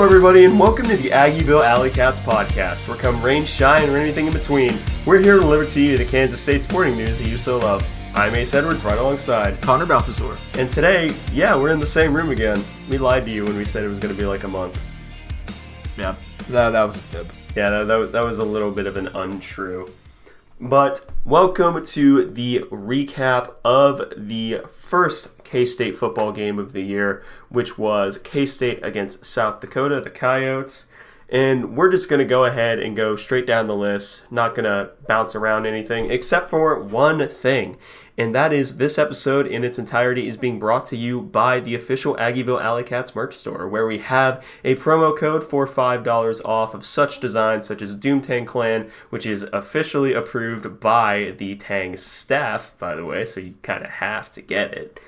Hello, everybody, and welcome to the Aggieville Alley Cats podcast, where come rain, shine, or anything in between, we're here to deliver to you the Kansas State sporting news that you so love. I'm Ace Edwards, right alongside. Connor Balthazar. And today, yeah, we're in the same room again. We lied to you when we said it was going to be like a month. Yeah, that, that was a fib. Yeah, that, that, that was a little bit of an untrue. But welcome to the recap of the first K State football game of the year, which was K State against South Dakota, the Coyotes. And we're just going to go ahead and go straight down the list, not going to bounce around anything, except for one thing and that is this episode in its entirety is being brought to you by the official Aggieville Alley Cats merch store, where we have a promo code for $5 off of such designs such as Doomtang Clan, which is officially approved by the Tang staff, by the way, so you kind of have to get it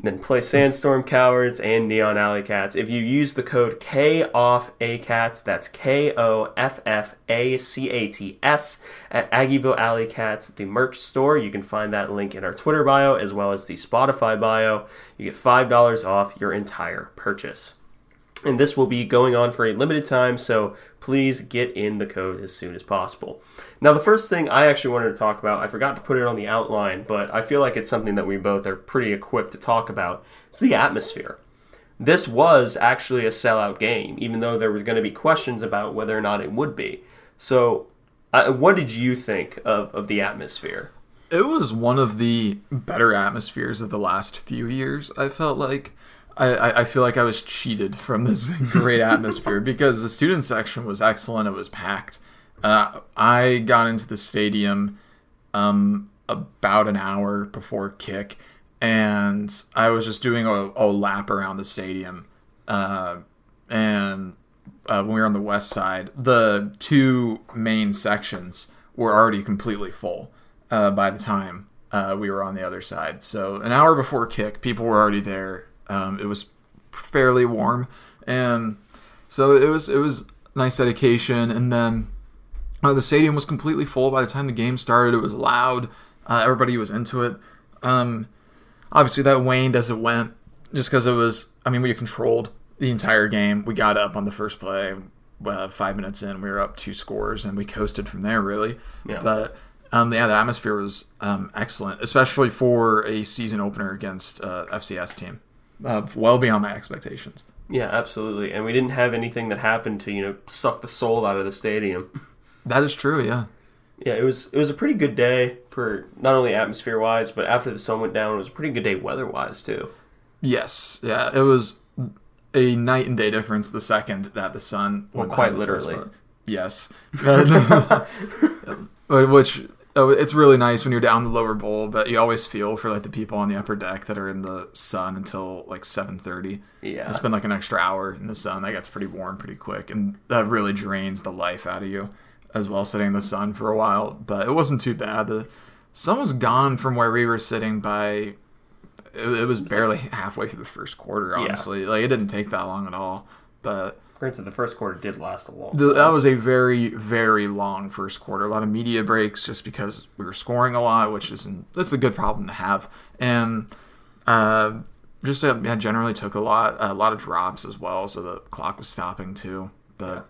then play Sandstorm Cowards and Neon Alley Cats. If you use the code KOFFACATS, that's K O F F A C A T S, at Aggieville Alley Cats, the merch store, you can find that link in our Twitter bio as well as the Spotify bio. You get $5 off your entire purchase. And this will be going on for a limited time, so please get in the code as soon as possible. Now, the first thing I actually wanted to talk about, I forgot to put it on the outline, but I feel like it's something that we both are pretty equipped to talk about. It's the atmosphere. This was actually a sellout game, even though there was going to be questions about whether or not it would be. So, uh, what did you think of, of the atmosphere? It was one of the better atmospheres of the last few years, I felt like. I, I feel like I was cheated from this great atmosphere because the student section was excellent. It was packed. Uh, I got into the stadium um, about an hour before kick, and I was just doing a, a lap around the stadium. Uh, and uh, when we were on the west side, the two main sections were already completely full uh, by the time uh, we were on the other side. So an hour before kick, people were already there. Um, it was fairly warm, and so it was it was nice dedication, and then uh, the stadium was completely full by the time the game started. It was loud. Uh, everybody was into it. Um, obviously, that waned as it went, just because it was. I mean, we controlled the entire game. We got up on the first play. Uh, five minutes in, we were up two scores, and we coasted from there. Really, yeah. but um, yeah, the atmosphere was um, excellent, especially for a season opener against uh, FCS team. Uh, well beyond my expectations. Yeah, absolutely. And we didn't have anything that happened to you know suck the soul out of the stadium. That is true. Yeah. Yeah, it was it was a pretty good day for not only atmosphere wise, but after the sun went down, it was a pretty good day weather wise too. Yes. Yeah, it was a night and day difference the second that the sun well, quite literally. Yes. Which oh, it's really nice when you're down the lower bowl, but you always feel for like the people on the upper deck that are in the sun until like 7:30. Yeah. You spend like an extra hour in the sun. That gets pretty warm pretty quick, and that really drains the life out of you as well, sitting in the sun for a while. But it wasn't too bad. The sun was gone from where we were sitting by. It, it was barely halfway through the first quarter. Honestly, yeah. like it didn't take that long at all. But granted, the first quarter did last a long. The, that was a very very long first quarter. A lot of media breaks just because we were scoring a lot, which isn't that's a good problem to have. And uh, just uh, yeah, generally took a lot a lot of drops as well, so the clock was stopping too. But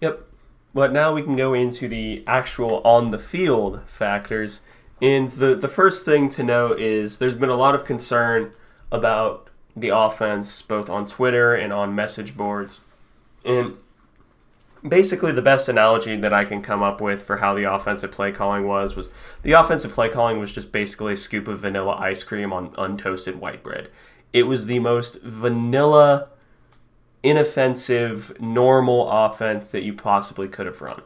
yep, but now we can go into the actual on the field factors. And the, the first thing to note is there's been a lot of concern about the offense, both on Twitter and on message boards. And basically, the best analogy that I can come up with for how the offensive play calling was was the offensive play calling was just basically a scoop of vanilla ice cream on untoasted white bread. It was the most vanilla inoffensive, normal offense that you possibly could have run.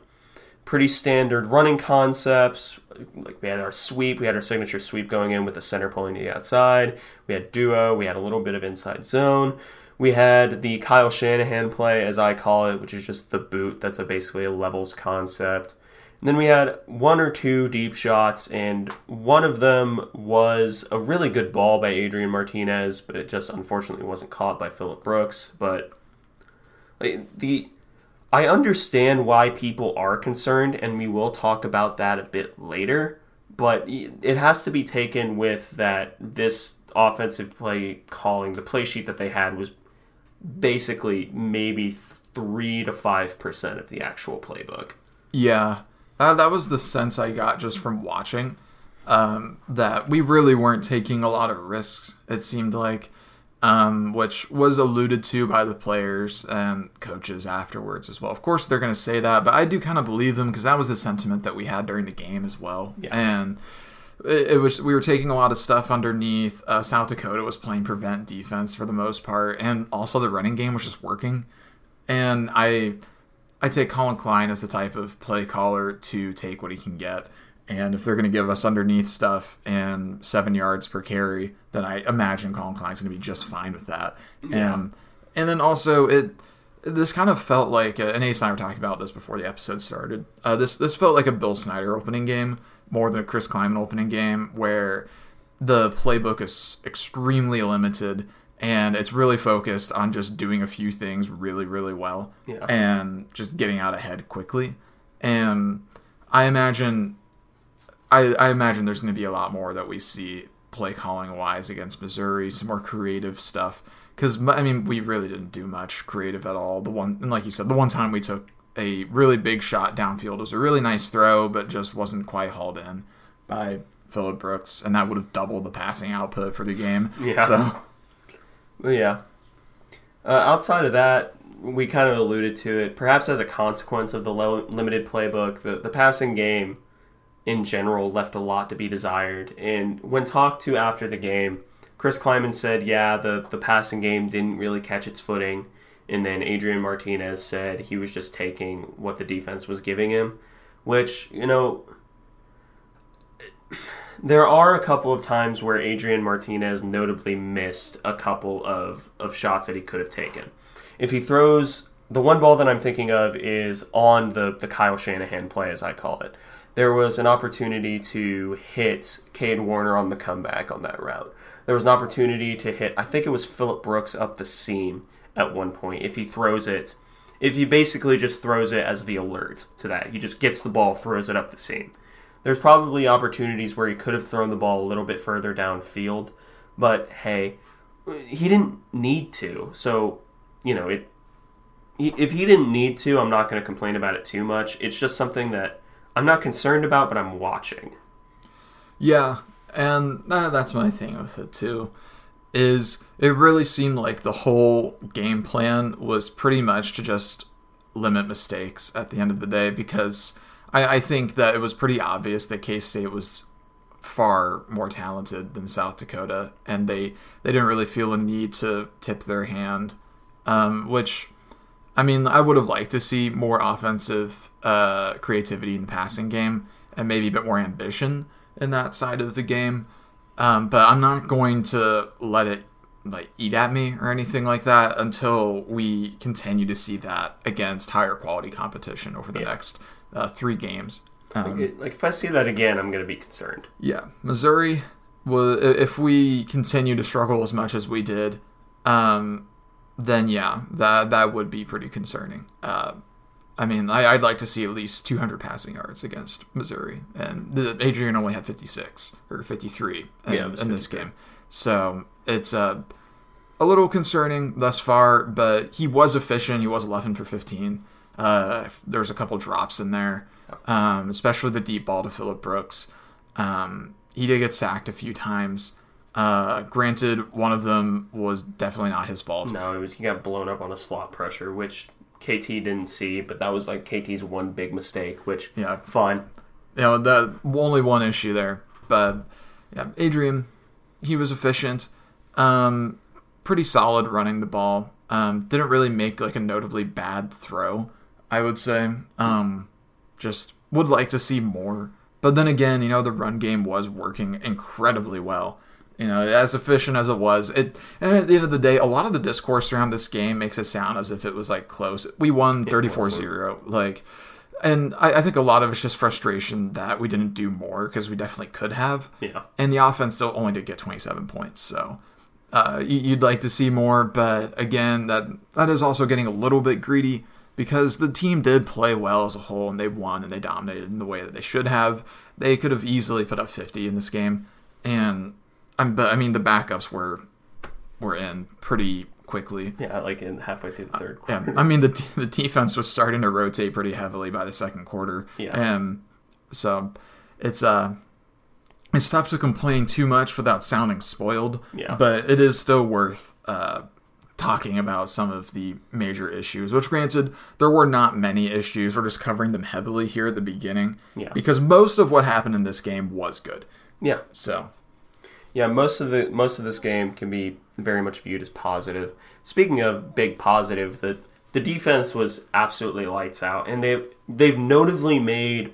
Pretty standard running concepts. Like we had our sweep, we had our signature sweep going in with the center pulling to the outside. We had duo, we had a little bit of inside zone. We had the Kyle Shanahan play, as I call it, which is just the boot. That's a basically a levels concept. And then we had one or two deep shots, and one of them was a really good ball by Adrian Martinez, but it just unfortunately wasn't caught by Phillip Brooks. But like the I understand why people are concerned, and we will talk about that a bit later. But it has to be taken with that this offensive play calling, the play sheet that they had was basically maybe three to five percent of the actual playbook. Yeah, uh, that was the sense I got just from watching. Um, that we really weren't taking a lot of risks. It seemed like, um, which was alluded to by the players and coaches afterwards as well. Of course, they're going to say that, but I do kind of believe them because that was the sentiment that we had during the game as well. Yeah. And it, it was we were taking a lot of stuff underneath. Uh, South Dakota was playing prevent defense for the most part, and also the running game was just working. And I, I take Collin Klein as the type of play caller to take what he can get. And if they're going to give us underneath stuff and seven yards per carry, then I imagine Collin Klein's going to be just fine with that. Yeah. And and then also it this kind of felt like uh, and Ace and I were talking about this before the episode started. Uh, this this felt like a Bill Snyder opening game more than a Chris Klieman opening game, where the playbook is extremely limited and it's really focused on just doing a few things really really well Yeah. and just getting out ahead quickly. And I imagine I, I imagine there's going to be a lot more that we see play calling wise against Missouri, some more creative stuff. Because I mean, we really didn't do much creative at all. The one, and like you said, the one time we took a really big shot downfield was a really nice throw, but just wasn't quite hauled in by Phillip Brooks, and that would have doubled the passing output for the game. Yeah. So Well, yeah. Uh, outside of that, we kind of alluded to it. Perhaps as a consequence of the lo- limited playbook, the, the passing game in general left a lot to be desired. And when talked to after the game, Chris Klieman said, yeah, the, the passing game didn't really catch its footing. And then Adrian Martinez said he was just taking what the defense was giving him, which, you know, there are a couple of times where Adrian Martinez notably missed a couple of, of shots that he could have taken. If he throws the one ball that I'm thinking of is on the, the Kyle Shanahan play, as I call it. There was an opportunity to hit Cade Warner on the comeback on that route. There was an opportunity to hit, I think it was Phillip Brooks up the seam at one point. If he throws it, if he basically just throws it as the alert to that, he just gets the ball, throws it up the seam there's probably opportunities where he could have thrown the ball a little bit further downfield, but hey, he didn't need to. So, you know, it if he didn't need to, I'm not going to complain about it too much. It's just something that I'm not concerned about, but I'm watching. Yeah, and that, that's my thing with it too. Is it really seemed like the whole game plan was pretty much to just limit mistakes at the end of the day because I, I think that it was pretty obvious that K State was far more talented than South Dakota, and they they didn't really feel a need to tip their hand, um, which. I mean, I would have liked to see more offensive uh, creativity in the passing game and maybe a bit more ambition in that side of the game. Um, but I'm not going to let it like eat at me or anything like that until we continue to see that against higher quality competition over the Yeah. next uh, three games. Um, It- like if I see that again, I'm going to be concerned. yeah, Missouri. Well, if we continue to struggle as much as we did, um, then yeah, that that would be pretty concerning. Uh, I mean, I, I'd like to see at least 200 passing yards against Missouri, and the, Adrian only had 56 or 53 in, Yeah, in this game, so it's uh, a little concerning thus far. But he was efficient. He was 11 for 15. Uh, there was a couple drops in there, um, especially the deep ball to Phillip Brooks. Um, he did get sacked a few times. Uh, granted, one of them was definitely not his fault. No, he got blown up on a slot pressure, which KT didn't see, but that was like KT's one big mistake, which Yeah, fine. you know that only one issue there, but yeah, Adrian, he was efficient, um, pretty solid running the ball. Um, didn't really make like a notably bad throw, I would say. Um, just would like to see more, but then again, you know the run game was working incredibly well. You know, as efficient as it was, it and at the end of the day, a lot of the discourse around this game makes it sound as if it was like close. We won 34-0. Like and I, I think a lot of it's just frustration that we didn't do more because we definitely could have. Yeah. And the offense still only did get 27 points, so uh, you- you'd like to see more. But again, that that is also getting a little bit greedy because the team did play well as a whole and they won and they dominated in the way that they should have. They could have easily put up 50 in this game, and I'm but I mean the backups were were in pretty quickly. Yeah, like in halfway through the third quarter. Yeah. I mean the the defense was starting to rotate pretty heavily by the second quarter. Yeah. and so it's uh it's tough to complain too much without sounding spoiled. Yeah. but it is still worth uh talking about some of the major issues. Which, granted, there were not many issues. We're just covering them heavily here at the beginning. Yeah. because most of what happened in this game was good. yeah, So yeah. Most of the most of this game can be very much viewed as positive. Speaking of big positive, the the defense was absolutely lights out, and they've they've notably made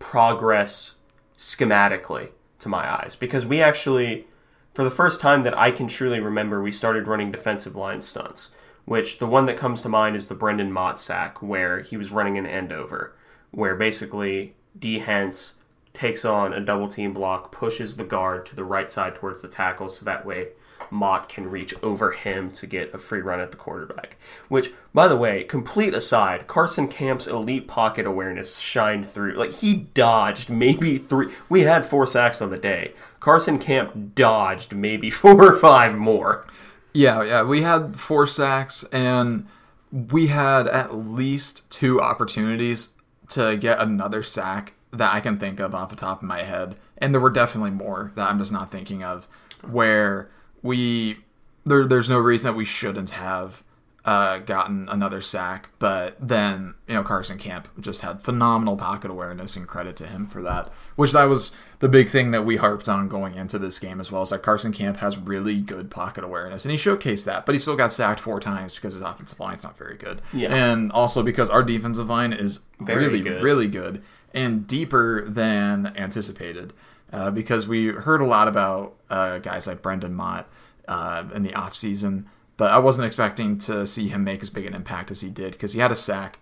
progress schematically to my eyes because we actually for the first time that I can truly remember we started running defensive line stunts which the one that comes to mind is the Brendan Mott sack where he was running an end over where basically D Hence takes on a double team block pushes the guard to the right side towards the tackle so that way Mott can reach over him to get a free run at the quarterback. Which, by the way, complete aside, Carson Camp's elite pocket awareness shined through. Like, he dodged maybe three. We had four sacks on the day. Carson Camp dodged maybe four or five more. Yeah, yeah, we had four sacks and we had at least two opportunities to get another sack that I can think of off the top of my head. And there were definitely more that I'm just not thinking of where we there there's no reason that we shouldn't have uh, gotten another sack, but then you know Carson Camp just had phenomenal pocket awareness and credit to him for that. Which that was the big thing that we harped on going into this game as well. Is that Carson Camp has really good pocket awareness, and he showcased that. But he still got sacked four times because his offensive line's not very good, Yeah. and also because our defensive line is Very really good. really good and deeper than anticipated. Uh, because we heard a lot about uh, guys like Brendan Mott uh, in the offseason, but I wasn't expecting to see him make as big an impact as he did because he had a sack,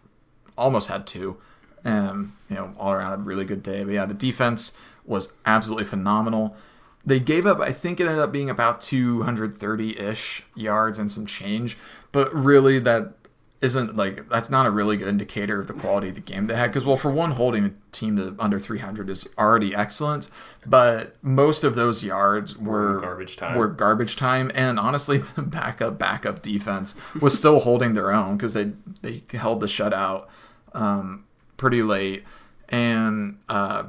almost had two. Um, you know, all around a really good day. But yeah, the defense was absolutely phenomenal. They gave up, I think it ended up being about 230 ish yards and some change, but really that isn't like that's not a really good indicator of the quality of the game they had because well for one holding a team to under 300 is already excellent but most of those yards were Garbage time. were garbage time and honestly the backup backup defense was still holding their own because they they held the shutout um, pretty late and uh,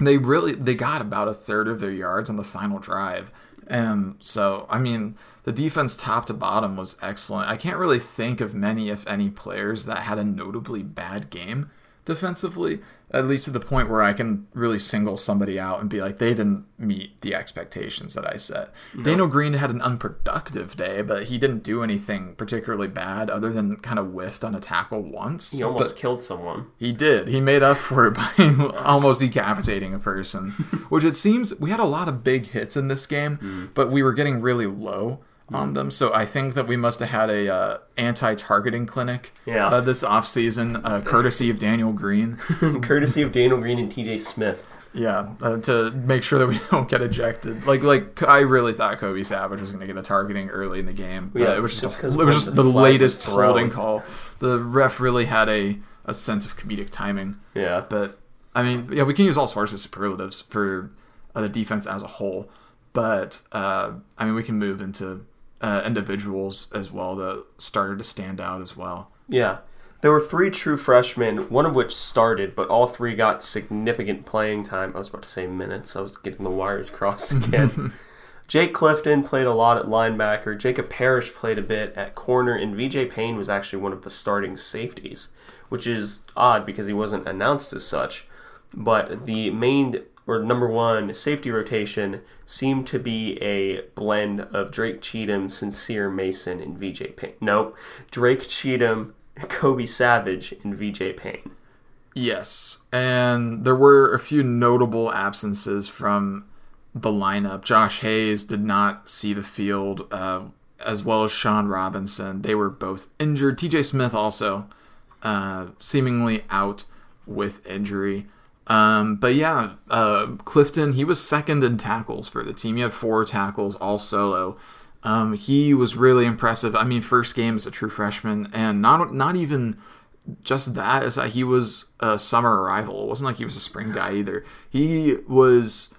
they really they got about a third of their yards on the final drive and so i mean the defense top to bottom was excellent. I can't really think of many if any players that had a notably bad game defensively at least to the point where i can really single somebody out and be like they didn't meet the expectations that i set daniel green had an unproductive day but he didn't do anything particularly bad other than kind of whiffed on a tackle once He almost but- killed someone. he did. He made up for it by almost decapitating a person, which it seems we had a lot of big hits in this game, Mm. but we were getting really low on them. So I think that we must have had a uh, anti-targeting clinic Yeah. uh, this offseason, uh, courtesy of Daniel Green. Courtesy of Daniel Green and TJ Smith. Yeah, uh, to make sure that we don't get ejected. Like, like I really thought Kobe Savage was going to get a targeting early in the game, but Yeah, it was just, a- it was just the the latest holding call. The ref really had a a sense of comedic timing. Yeah. But I mean, yeah, we can use all sorts of superlatives for uh, the defense as a whole. But uh, I mean, we can move into uh, individuals as well that started to stand out as well. Yeah. There were three true freshmen, one of which started, but all three got significant playing time. I was about to say minutes. I was getting the wires crossed again. Jake Clifton played a lot at linebacker. Jacob Parrish played a bit at corner, and VJ Payne was actually one of the starting safeties, which is odd because he wasn't announced as such. But the main or number one safety rotation seemed to be a blend of Drake Cheatham, Sincere Mason, and VJ Payne. Nope, Drake Cheatham, Kobe Savage, and VJ Payne. Yes, and there were a few notable absences from the lineup. Josh Hayes did not see the field, uh, as well as Sean Robinson. They were both injured. TJ Smith also uh, seemingly out with injury. Um, but yeah, uh, Clifton, he was second in tackles for the team. He had four tackles all solo. Um, he was really impressive. I mean, first game as a true freshman, and not not even just that is that he was a summer arrival. It wasn't like he was a spring guy either. He was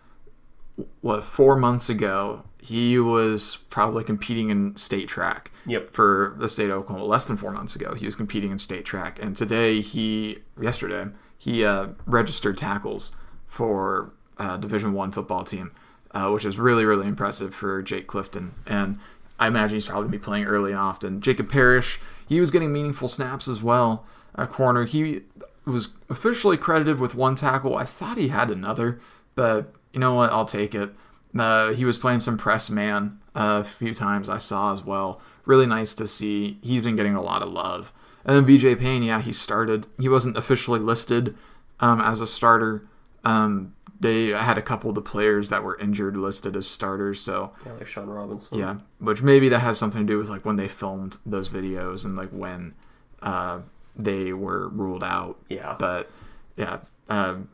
what four months ago. he was probably competing in state track. Yep. For the state of Oklahoma, less than four months ago, he was competing in state track, and today he, yesterday, he uh, registered tackles for uh, Division One football team, uh, which is really really impressive for Jake Clifton. And I imagine he's probably gonna be playing early and often. Jacob Parrish, he was getting meaningful snaps as well. A corner, he was officially credited with one tackle. I thought he had another, but you know what? I'll take it. Uh, he was playing some press man a few times I saw as well. Really nice to see. He's been getting a lot of love. And then VJ Payne, yeah, he started. He wasn't officially listed um, as a starter. Um, they had a couple of the players that were injured listed as starters, so Yeah, like Sean Robinson. yeah, which maybe that has something to do with like when they filmed those videos and like when uh, they were ruled out. Yeah. But yeah, um,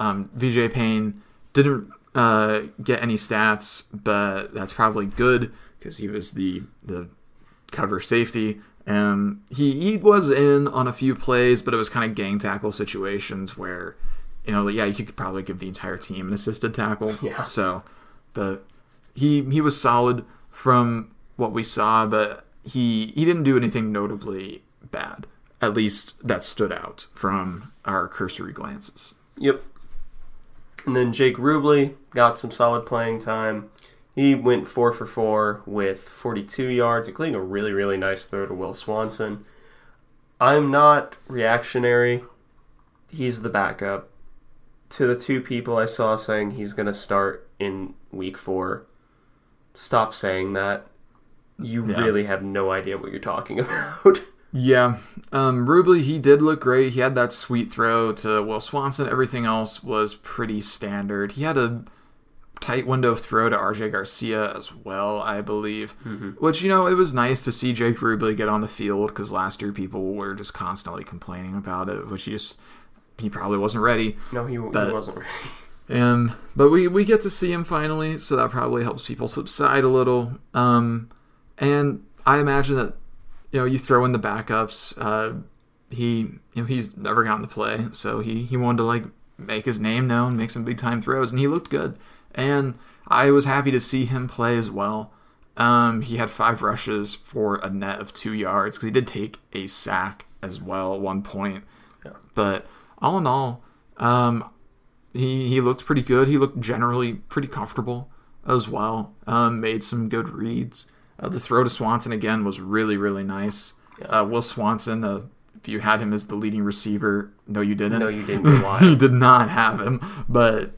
um, VJ Payne didn't uh, get any stats, but that's probably good because he was the the cover safety. Um, he he was in on a few plays, but it was kind of gang tackle situations where, you know, yeah, you could probably give the entire team an assisted tackle. Yeah. So, but he he was solid from what we saw, but he he didn't do anything notably bad. At least that stood out from our cursory glances. Yep. And then Jake Rubley got some solid playing time. He went four for four with 42 yards, including a really, really nice throw to Will Swanson. I'm not reactionary. He's the backup. To the two people I saw saying he's going to start in week four, stop saying that. You Yeah. really have no idea what you're talking about. Yeah, um, Rubley, he did look great. He had that sweet throw to Will Swanson. Everything else was pretty standard. He had a tight window throw to RJ Garcia as well, I believe. Which, you know, it was nice to see Jake Rubley get on the field because last year people were just constantly complaining about it, which he just, he probably wasn't ready. no, he, he But- wasn't ready. Um, but we, we get to see him finally, so that probably helps people subside a little. Um, and I imagine that you know you throw in the backups. Uh, he you know he's never gotten to play, so he he wanted to like make his name known, make some big time throws, and he looked good. And I was happy to see him play as well. Um, he had five rushes for a net of two yards because he did take a sack as well at one point. Yeah. But all in all, um, he he looked pretty good. He looked generally pretty comfortable as well. Um, made some good reads. Uh, the throw to Swanson again was really really nice. Yeah. Uh, Will Swanson, uh, if you had him as the leading receiver, no, you didn't. No, you didn't. You did not have him, but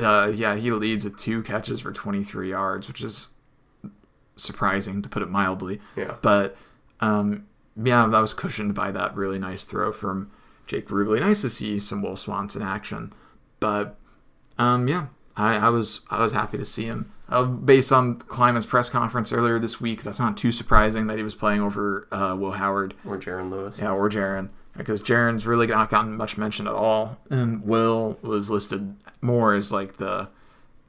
uh, yeah, he leads with two catches for 23 yards, which is surprising to put it mildly. Yeah. But um, yeah, that was cushioned by that really nice throw from Jake Rubley. Nice to see some Will Swanson action, but um, yeah, I, I was I was happy to see him. Uh, based on Klieman's press conference earlier this week, that's not too surprising that he was playing over uh, Will Howard. Or Jaron Lewis. Yeah, or Jaron. Because Jaron's really not gotten much mention at all. And Will was listed more as like the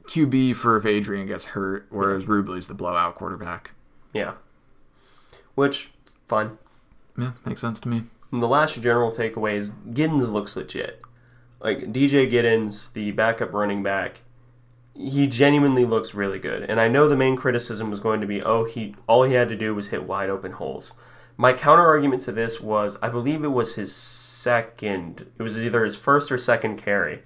QB for if Adrian gets hurt, whereas Rubley's the blowout quarterback. Yeah. Which, fine. Yeah, makes sense to me. And the last general takeaway is Giddens looks legit. Like DJ Giddens, the backup running back, he genuinely looks really good. And I know the main criticism was going to be, oh, he all he had to do was hit wide open holes. My counter argument to this was, I believe it was his second. It was either his first or second carry,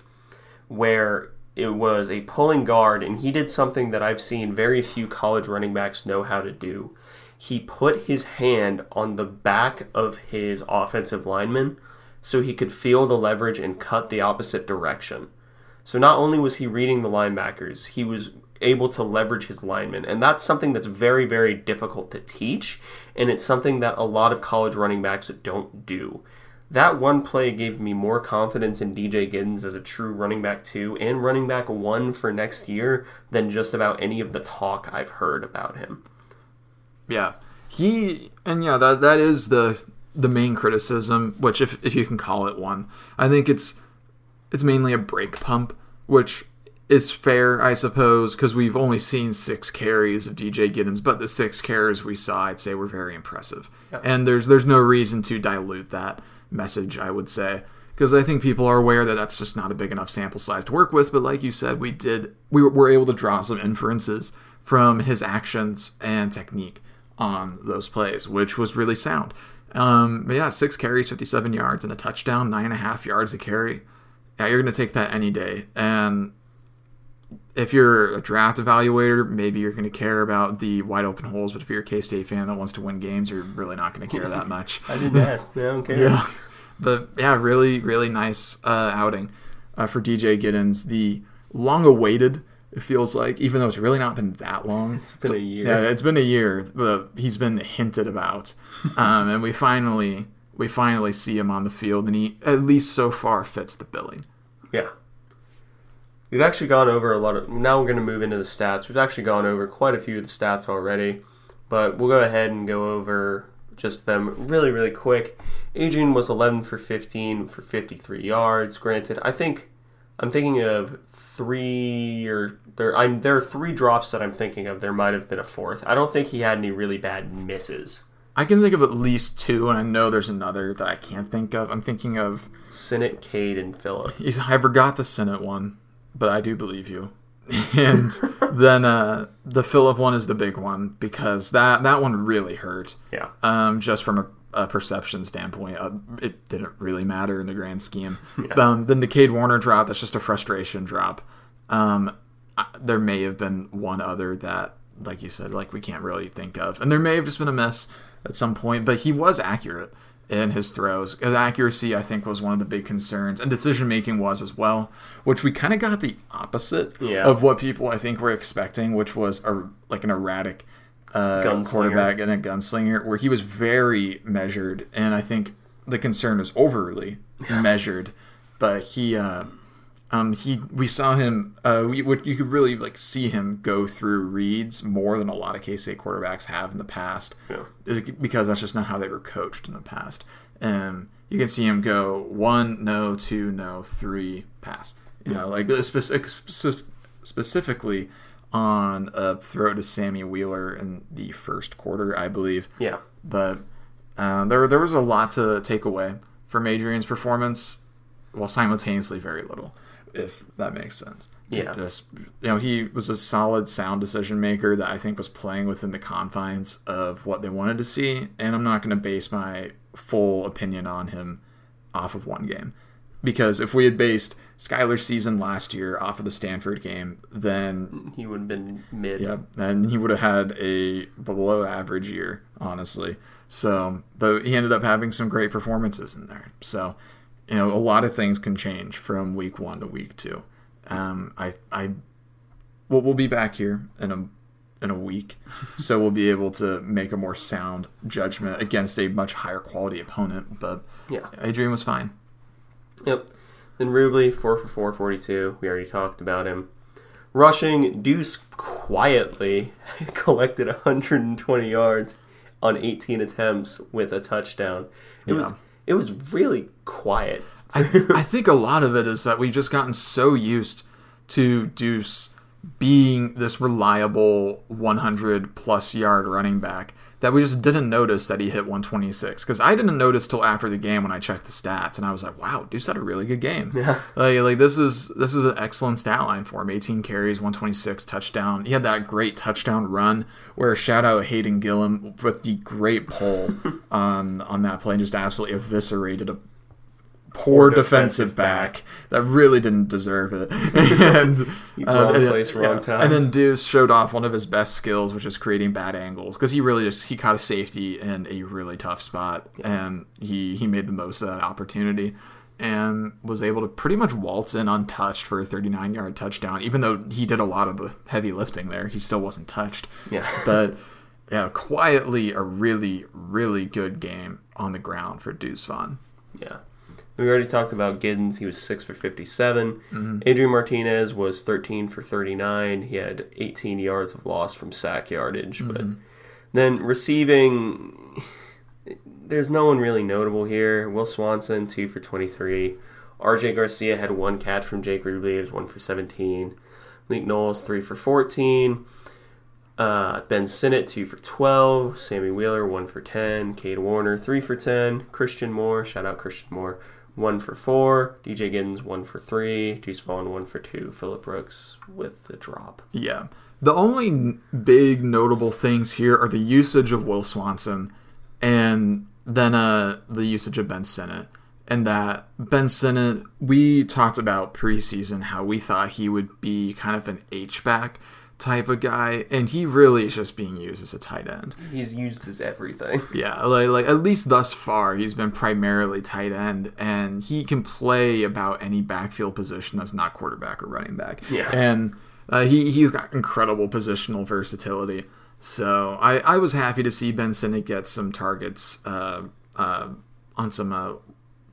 where it was a pulling guard, and he did something that I've seen very few college running backs know how to do. He put his hand on the back of his offensive lineman so he could feel the leverage and cut the opposite direction. So not only was he reading the linebackers, he was able to leverage his linemen. And that's something that's very, very difficult to teach. And it's something that a lot of college running backs don't do. That one play gave me more confidence in DJ Giddens as a true running back two and running back one for next year than just about any of the talk I've heard about him. Yeah, he and yeah that that is the the main criticism, which if if you can call it one, I think it's it's mainly a brake pump, which is fair, I suppose, because we've only seen six carries of DJ Giddens, but the six carries we saw, I'd say, were very impressive. Yeah. And there's there's no reason to dilute that message. I would say because I think people are aware that that's just not a big enough sample size to work with. But like you said, we did we were able to draw some inferences from his actions and technique on those plays, which was really sound. Um, but yeah, six carries, 57 yards, and a touchdown, nine and a half yards a carry. Yeah, you're going to take that any day. And if you're a draft evaluator, maybe you're going to care about the wide open holes. But if you're a K State fan that wants to win games, you're really not going to care that much. I didn't. I don't care. Yeah. But yeah, really, really nice uh, outing uh, for DJ Giddens. The long awaited, it feels like, even though it's really not been that long. It's been a year. Yeah, it's been a year. But he's been hinted about, um, and we finally we finally see him on the field, and he at least so far fits the billing. Yeah. We've actually gone over a lot of. Now we're going to move into the stats. We've actually gone over quite a few of the stats already, but we'll go ahead and go over just them really, really quick. Adrian was 11 for 15 for 53 yards. Granted, I think I'm thinking of three or there. I'm there are three drops that I'm thinking of. There might have been a fourth. I don't think he had any really bad misses. I can think of at least two, and I know there's another that I can't think of. I'm thinking of. Sinnott, Cade, and Phillip. I forgot the Sinnott one, but I do believe you. and then uh, the Phillip one is the big one because that that one really hurt. Yeah. Um, just from a, a perception standpoint, uh, it didn't really matter in the grand scheme. Yeah. Um, then the Cade Warner drop, that's just a frustration drop. Um, I, there may have been one other that, like you said, like we can't really think of, and there may have just been a miss at some point, but he was accurate in his throws. His accuracy, I think, was one of the big concerns, and decision making was as well, which we kind of got the opposite Yeah. of what people I think were expecting, which was a like an erratic uh, quarterback and a gunslinger, where he was very measured, and I think the concern was overly measured, but he. Uh, um, he we saw him. Uh, we, you could really like see him go through reads more than a lot of K State quarterbacks have in the past, Yeah. Because that's just not how they were coached in the past. And you can see him go one, no, two, no, three, pass. You know, like spe- specifically on a throw to Sammy Wheeler in the first quarter, I believe Yeah. but uh, there there was a lot to take away from Adrian's performance, while simultaneously very little, if that makes sense. Yeah. just you know he was a solid, sound decision maker that I think was playing within the confines of what they wanted to see, and I'm not going to base my full opinion on him off of one game. Because if we had based Skylar's season last year off of the Stanford game, then He would have been mid. yeah, and he would have had a below average year, honestly. So, but he ended up having some great performances in there. So, you know, a lot of things can change from week one to week two. Um, I, I, well, we'll be back here in a in a week, so we'll be able to make a more sound judgment against a much higher quality opponent. But Yeah. Adrian was fine. Yep. Then Rubley, 4 for 4, 42. We already talked about him. Rushing, Deuce quietly collected 120 yards on 18 attempts with a touchdown. It was Yeah. It was really quiet. I, I think a lot of it is that we've just gotten so used to Deuce being this reliable 100 plus yard running back that we just didn't notice that he hit 126. Because I didn't notice till after the game when I checked the stats, and I was like, "Wow, Deuce had a really good game." Yeah. Like, like this is this is an excellent stat line for him. 18 carries, 126 touchdown. He had that great touchdown run where shout out Hayden Gillum with the great pull on on that play and just absolutely eviscerated a poor defensive, back, that really didn't deserve it. and uh, wrong and- place, wrong time. And then Deuce showed off one of his best skills, which is creating bad angles, because he really just he caught a safety in a really tough spot, and he he made the most of that opportunity. And was able to pretty much waltz in untouched for a 39 yard touchdown, even though he did a lot of the heavy lifting there. He still wasn't touched. Yeah. But yeah, quietly a really, really good game on the ground for Deuce Vaughn. Yeah. We already talked about Giddens. He was 6 for 57. Mm-hmm. Adrian Martinez was 13 for 39. He had 18 yards of loss from sack yardage. But Mm-hmm. then receiving, there's no one really notable here. Will Swanson, 2 for 23. RJ Garcia had one catch from Jake Rubley. It was 1 for 17. Leek Knowles, 3 for 14. Uh, ben Sinnott, 2 for 12. Sammy Wheeler, 1 for 10. Cade Warner, 3 for 10. Christian Moore, shout out Christian Moore, one for four. DJ Giddens, one for three. Deuce Vaughn, one for two. Phillip Brooks with the drop. Yeah. The only big notable things here are the usage of Will Swanson and then uh, the usage of Ben Sinnott. And that Ben Sinnott, we talked about preseason how we thought he would be kind of an H-back type of guy, and he really is just being used as a tight end. He's used as everything. Yeah, like, like at least thus far, he's been primarily tight end, and he can play about any backfield position that's not quarterback or running back. Yeah. and uh, he he's got incredible positional versatility. So I, I was happy to see Ben Sinnott get some targets uh, uh, on some uh,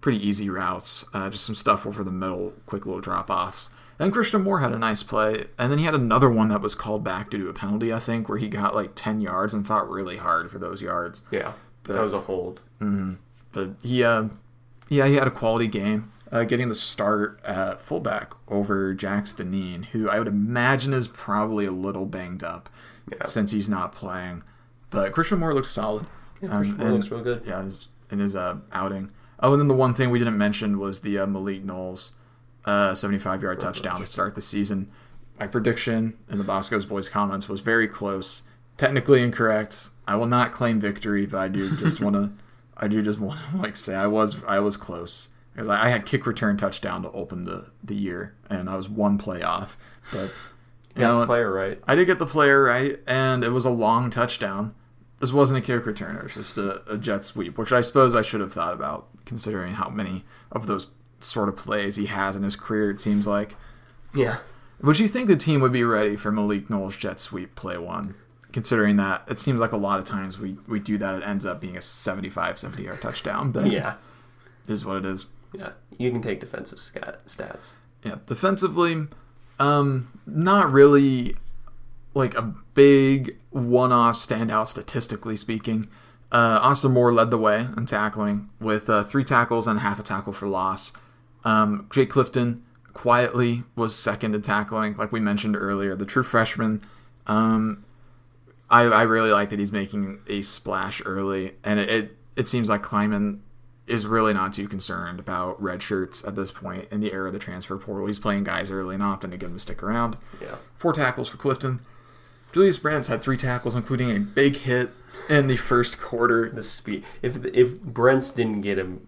pretty easy routes, uh, just some stuff over the middle, quick little drop offs. And Christian Moore had a nice play, and then he had another one that was called back due to a penalty, I think, where he got like ten yards and fought really hard for those yards. Yeah, that was a hold. But he, uh, yeah, he had a quality game, uh, getting the start at fullback over Jax Dineen, who I would imagine is probably a little banged up Yeah. since he's not playing. But Christian Moore looks solid. Um, Christian Moore and- looks real good. Yeah, in his, in his uh, outing. Oh, and then the one thing we didn't mention was the uh, Malik Knowles uh, 75 yard touchdown to start the season. My prediction in the Bosco's Boys comments was very close. Technically incorrect. I will not claim victory, but I do just want to. I do just want to like say I was I was close because I, I had kick return touchdown to open the the year, and I was one play off. But you Got know, the player right. I did get the player right, and it was a long touchdown. This wasn't a kick return; it was just a, a jet sweep, which I suppose I should have thought about, considering how many of those sort of plays he has in his career. It seems like. Yeah. Would you think the team would be ready for Malik Knowles' jet sweep play one? Considering that it seems like a lot of times we, we do that, it ends up being a 75, 70 yard touchdown. But Yeah. Is what it is. Yeah. You can take defensive scat- stats. Yeah, defensively, um, not really like a big one-off standout statistically speaking. Uh, Austin Moore led the way in tackling with uh, three tackles and half a tackle for loss. Um, Jake Clifton quietly was second in tackling, like we mentioned earlier. The true freshman. Um, I, I really like that he's making a splash early, and it, it, it seems like Klieman is really not too concerned about red shirts at this point in the era of the transfer portal. He's playing guys early and often to get them to stick around. Yeah. Four tackles for Clifton. Julius Brents had three tackles, including a big hit in the first quarter. The speed. If if Brents didn't get him,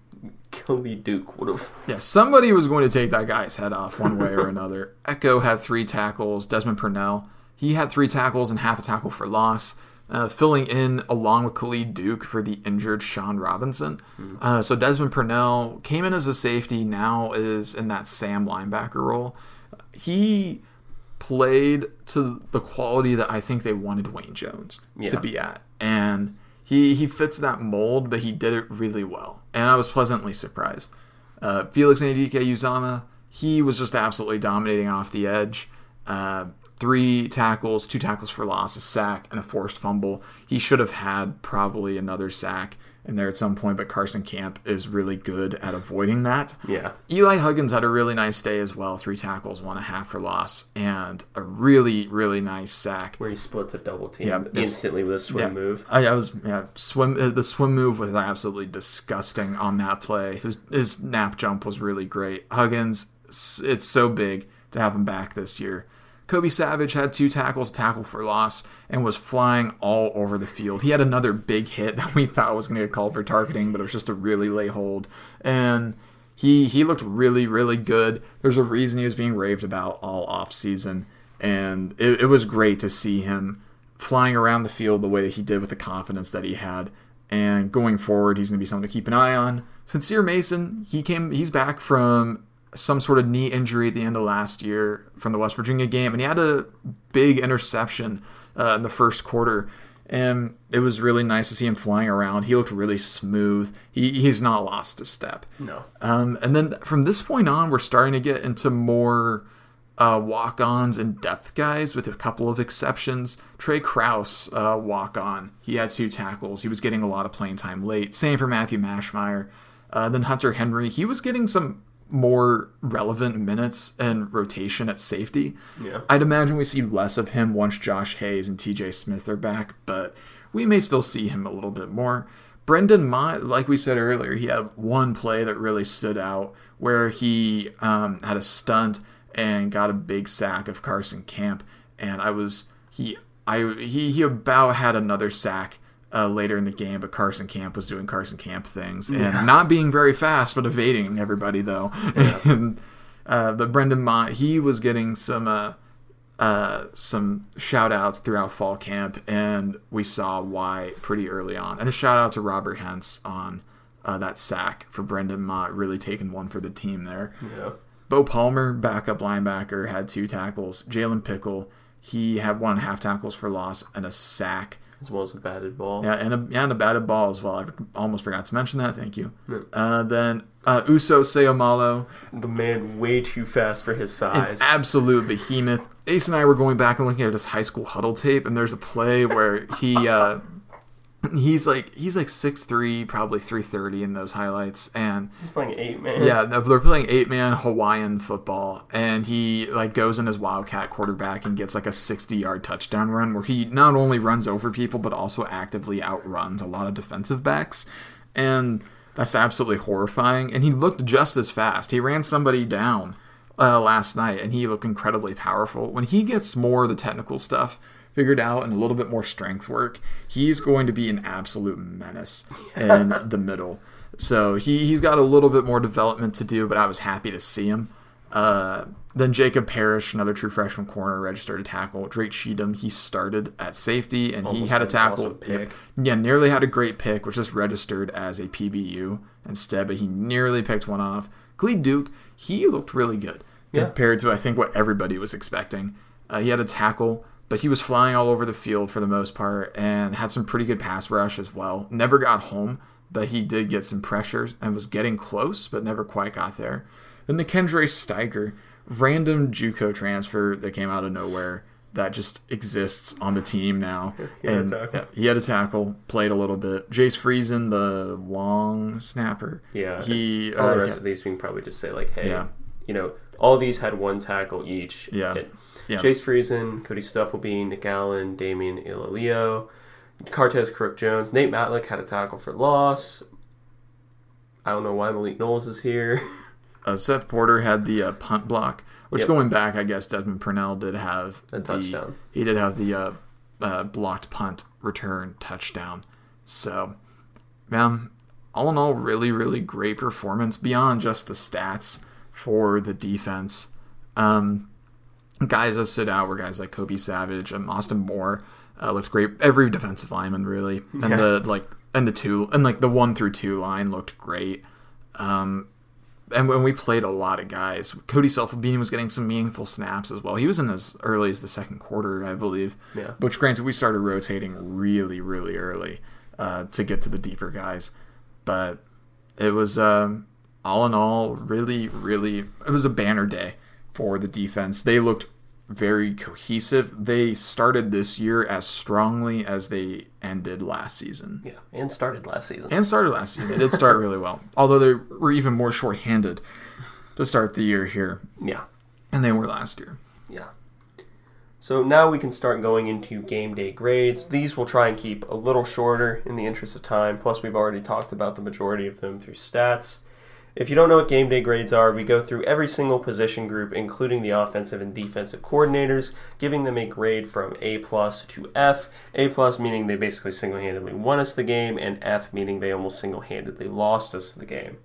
Khalid Duke would have. Yeah, somebody was going to take that guy's head off one way or another. Ekow had three tackles. Desmond Purnell, he had three tackles and half a tackle for loss, uh, filling in along with Khalid Duke for the injured Sean Robinson. Uh, so Desmond Purnell came in as a safety, now is in that Sam linebacker role. He played to the quality that I think they wanted Wayne Jones Yeah. to be at. And he, he fits that mold, but he did it really well. And I was pleasantly surprised. Uh, Felix Anudike-Uzomah, he was just absolutely dominating off the edge. Uh, three tackles, two tackles for loss, a sack, and a forced fumble. He should have had probably another sack in there at some point, but Carson Camp is really good at avoiding that. Yeah. Eli Huggins had a really nice day as well. Three tackles, one a half for loss, and a really, really nice sack. Where he splits a double team Yeah, instantly with a swim Yeah, move. I, I was yeah swim. Uh, the swim move was absolutely disgusting on that play. His his nap jump was really great. Huggins, it's so big to have him back this year. Kobe Savage had two tackles, tackle for loss, and was flying all over the field. He had another big hit that we thought was going to get called for targeting, but it was just a really lay hold. And he he looked really really good. There's a reason he was being raved about all off season, and it, it was great to see him flying around the field the way that he did with the confidence that he had. And going forward, he's going to be someone to keep an eye on. Sincere Mason, he came, he's back from some sort of knee injury at the end of last year from the West Virginia game, and he had a big interception uh, in the first quarter. And it was really nice to see him flying around. He looked really smooth. He, he's not lost a step. No. Um, and then from this point on, we're starting to get into more uh, walk-ons and depth guys, with a couple of exceptions. Trey Kraus, uh, walk-on, he had two tackles. He was getting a lot of playing time late. Same for Matthew Mashmeyer. Uh, then Hunter Henry, he was getting some more relevant minutes and rotation at safety. Yeah. I'd imagine we see less of him once Josh Hayes and TJ Smith are back, but we may still see him a little bit more. Brendan Mott, like we said earlier, he had one play that really stood out where he um, had a stunt and got a big sack of Carson Camp, and I was he I he he about had another sack uh, later in the game, but Carson Camp was doing Carson Camp things and not being very fast, but evading everybody though. and, uh, but Brendan Mott, he was getting some uh, uh, some shout outs throughout fall camp, and we saw why pretty early on. And a shout out to Robert Hentz on uh, that sack for Brendan Mott, really taking one for the team there. Yeah. Bo Palmer, backup linebacker, had two tackles. Jalen Pickle, he had one and a half tackles for loss and a sack. As well as a batted ball. Yeah, and a, yeah, and a batted ball as well. I almost forgot to mention that. Thank you. Uh, then uh, Uso Seumalo, The man way too fast for his an size. absolute behemoth. Ace and I were going back and looking at his high school huddle tape, and there's a play where he uh, he's like he's like six three, probably three thirty in those highlights, and He's playing eight man. yeah, they're playing eight man Hawaiian football, and he like goes in as wildcat quarterback and gets like a sixty yard touchdown run where he not only runs over people but also actively outruns a lot of defensive backs, and that's absolutely horrifying. And he looked just as fast. He ran somebody down uh, last night, and he looked incredibly powerful. When he gets more of the technical stuff figured out and a little bit more strength work, he's going to be an absolute menace in the middle. So he, he's got a little bit more development to do, but I was happy to see him. Uh, then Jacob Parrish, another true freshman corner, registered a tackle. Drake Cheatham, he started at safety and he had a tackle. awesome pick. Yep. Yeah, nearly had a great pick, which is registered as a PBU instead, but he nearly picked one off. Khalid Duke, he looked really good Yeah. compared to I think what everybody was expecting. Uh, he had a tackle, but he was flying all over the field for the most part and had some pretty good pass rush as well. Never got home, but he did get some pressures and was getting close, but never quite got there. Then the Kendra Steiger, random JUCO transfer that came out of nowhere that just exists on the team now. He had a and tackle. he had a tackle, played a little bit. Jace Friesen, the long snapper. Yeah. He all the uh, rest yeah, of these we can probably just say like, hey, Yeah. you know, all these had one tackle each. Yeah. It- Yeah. Chase Friesen, Cody Stufflebean, Nick Allen, Damian Ilalio, Cartez Crook Jones, Nate Matlick had a tackle for loss. I don't know why Malik Knowles is here. uh, Seth Porter had the uh, punt block, which Yep. going back, I guess Desmond Purnell did have A the- touchdown. He did have the uh, uh, blocked punt return touchdown. So, man, all in all, really, really great performance beyond just the stats for the defense. Um, guys that stood out were guys like Kobe Savage and Austin Moore. Uh, looked great. Every defensive lineman really, and the like, and the two, and like the one through two line looked great. Um, and when we played a lot of guys, Cody Stufflebean was getting some meaningful snaps as well. He was in as early as the second quarter, I believe. Yeah. Which, granted, we started rotating really, really early uh, to get to the deeper guys, but it was um, all in all really, really. It was a banner day for the defense. They looked very cohesive. They started this year as strongly as they ended last season. Yeah, and started last season. And started last season. They did start really well. Although they were even more shorthanded to start the year here yeah, than they were last year. yeah. So now we can start going into game day grades. These we'll try and keep a little shorter in the interest of time. Plus, we've already talked about the majority of them through stats. If you don't know what game day grades are, we go through every single position group, including the offensive and defensive coordinators, giving them a grade from A plus to F. A plus meaning they basically single handedly won us the game, and F meaning they almost single handedly lost us the game.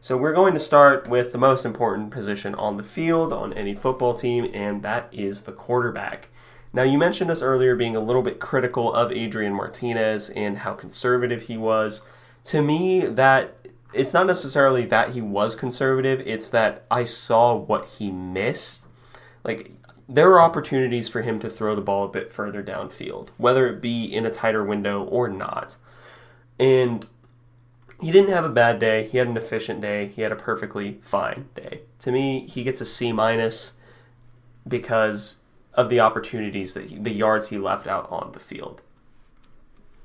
So we're going to start with the most important position on the field on any football team, and that is the quarterback. Now, you mentioned us earlier being a little bit critical of Adrian Martinez and how conservative he was. To me, that it's not necessarily that he was conservative, it's that I saw what he missed. Like, there were opportunities for him to throw the ball a bit further downfield, whether it be in a tighter window or not. And he didn't have a bad day. He had an efficient day. He had a perfectly fine day. To me, he gets a C minus because of the opportunities that he, the yards he left out on the field.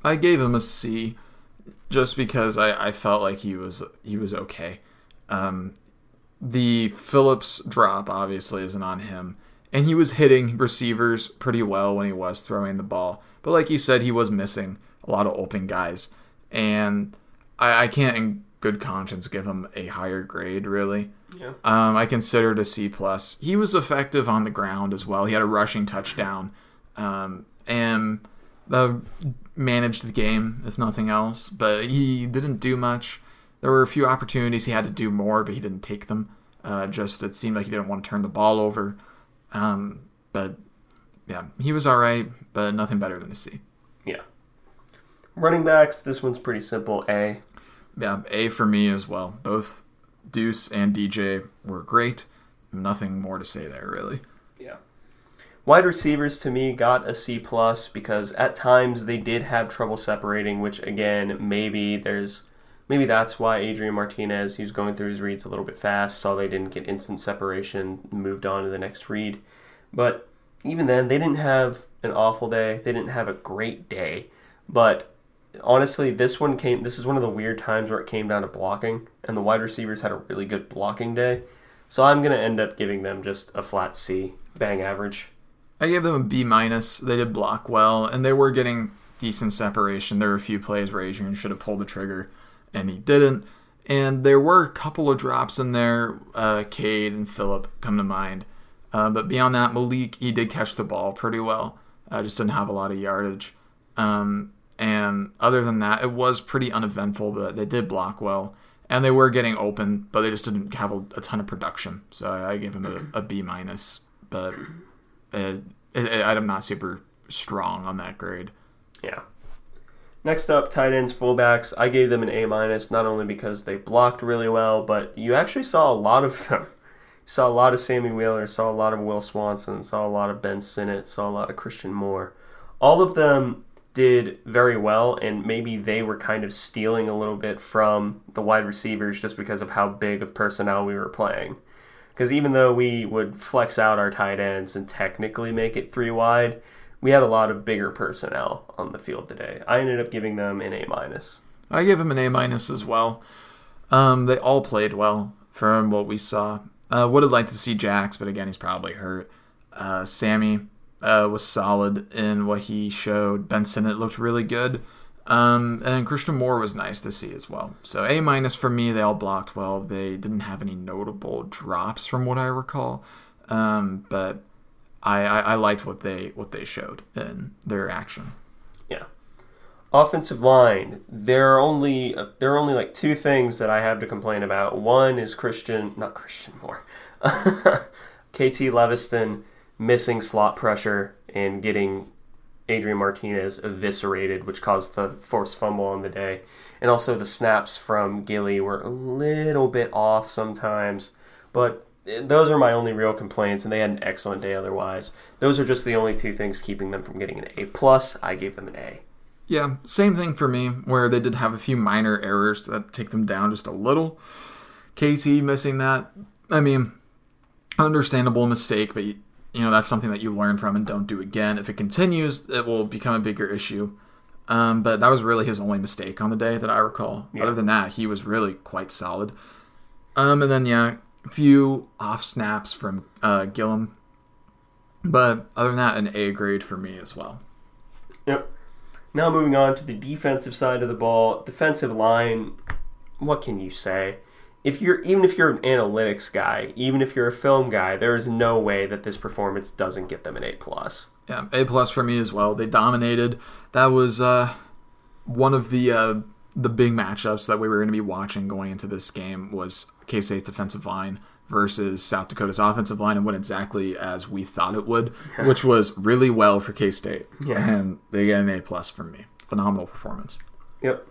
I gave him a C just because I, I felt like he was he was okay. Um, the Phillips drop obviously isn't on him, and he was hitting receivers pretty well when he was throwing the ball. But like you said, he was missing a lot of open guys, and I, I can't in good conscience give him a higher grade really. Yeah. Um, I considered a C plus. He was effective on the ground as well. He had a rushing touchdown, um, and uh, managed the game if nothing else. But he didn't do much. There were a few opportunities he had to do more, but he didn't take them. Uh, just it seemed like he didn't want to turn the ball over. Um, but yeah, he was all right, but nothing better than a C. Yeah. Running backs, this one's pretty simple. A. Yeah, A for me as well. Both Deuce and DJ were great. Nothing more to say there, really. Wide receivers to me got a C plus because at times they did have trouble separating, which again maybe there's maybe that's why Adrian Martinez, who's going through his reads a little bit fast, saw they didn't get instant separation, moved on to the next read. But even then, they didn't have an awful day. They didn't have a great day. But honestly, this one came. This is one of the weird times where it came down to blocking, and the wide receivers had a really good blocking day. So I'm gonna end up giving them just a flat C, bang average. I gave them a B minus. They did block well, and they were getting decent separation. There were a few plays where Adrian should have pulled the trigger, and he didn't. And there were a couple of drops in there. Uh, Cade and Phillip come to mind. Uh, but beyond that, Malik, he did catch the ball pretty well. Uh, just didn't have a lot of yardage. Um, and other than that, it was pretty uneventful, but they did block well. And they were getting open, but they just didn't have a, a ton of production. So I, I gave him a, a B minus. But Uh, it, it, I'm not super strong on that grade. Yeah. Next up, tight ends, fullbacks. I gave them an A minus, not only because they blocked really well, but you actually saw a lot of them. saw a lot of Sammy Wheeler, saw a lot of Will Swanson, saw a lot of Ben Sinnott, saw a lot of Christian Moore. All of them did very well, and maybe they were kind of stealing a little bit from the wide receivers just because of how big of personnel we were playing. Because even though we would flex out our tight ends and technically make it three wide, we had a lot of bigger personnel on the field today. I ended up giving them an A minus. I give them an A minus as well. Um, they all played well from what we saw. Uh, would have liked to see Jax, but again, he's probably hurt. Uh, Sammy uh, was solid in what he showed. Ben Sinnott looked really good. Um, and Christian Moore was nice to see as well. So A minus for me. They all blocked well. They didn't have any notable drops from what I recall. Um, but I, I, I liked what they what they showed in their action. Yeah. Offensive line. There are only there are only like two things that I have to complain about. One is Christian, not Christian Moore, KT Leviston missing slot pressure and getting Adrian Martinez eviscerated, which caused the forced fumble on the day. And also the snaps from Gilly were a little bit off sometimes, but those are my only real complaints, and they had an excellent day otherwise. Those are just the only two things keeping them from getting an A plus. I gave them an A. Yeah, same thing for me, where they did have a few minor errors that take them down just a little. KT missing that, I mean, understandable mistake, but you know that's something that you learn from and don't do again. If it continues, it will become a bigger issue. Um, but that was really his only mistake on the day that I recall. Yeah. Other than that, he was really quite solid. Um, and then yeah, a few off snaps from uh, Gillum, but other than that, an A grade for me as well. Yep. Now moving on to the defensive side of the ball, defensive line. What can you say? If you're even if you're an analytics guy, even if you're a film guy, there is no way that this performance doesn't get them an A plus. Yeah, A plus for me as well. They dominated. That was uh, one of the uh, the big matchups that we were going to be watching going into this game was K State's defensive line versus South Dakota's offensive line, and went exactly as we thought it would, which was really well for K State. Yeah. and they get an A plus from me. Phenomenal performance. Yep.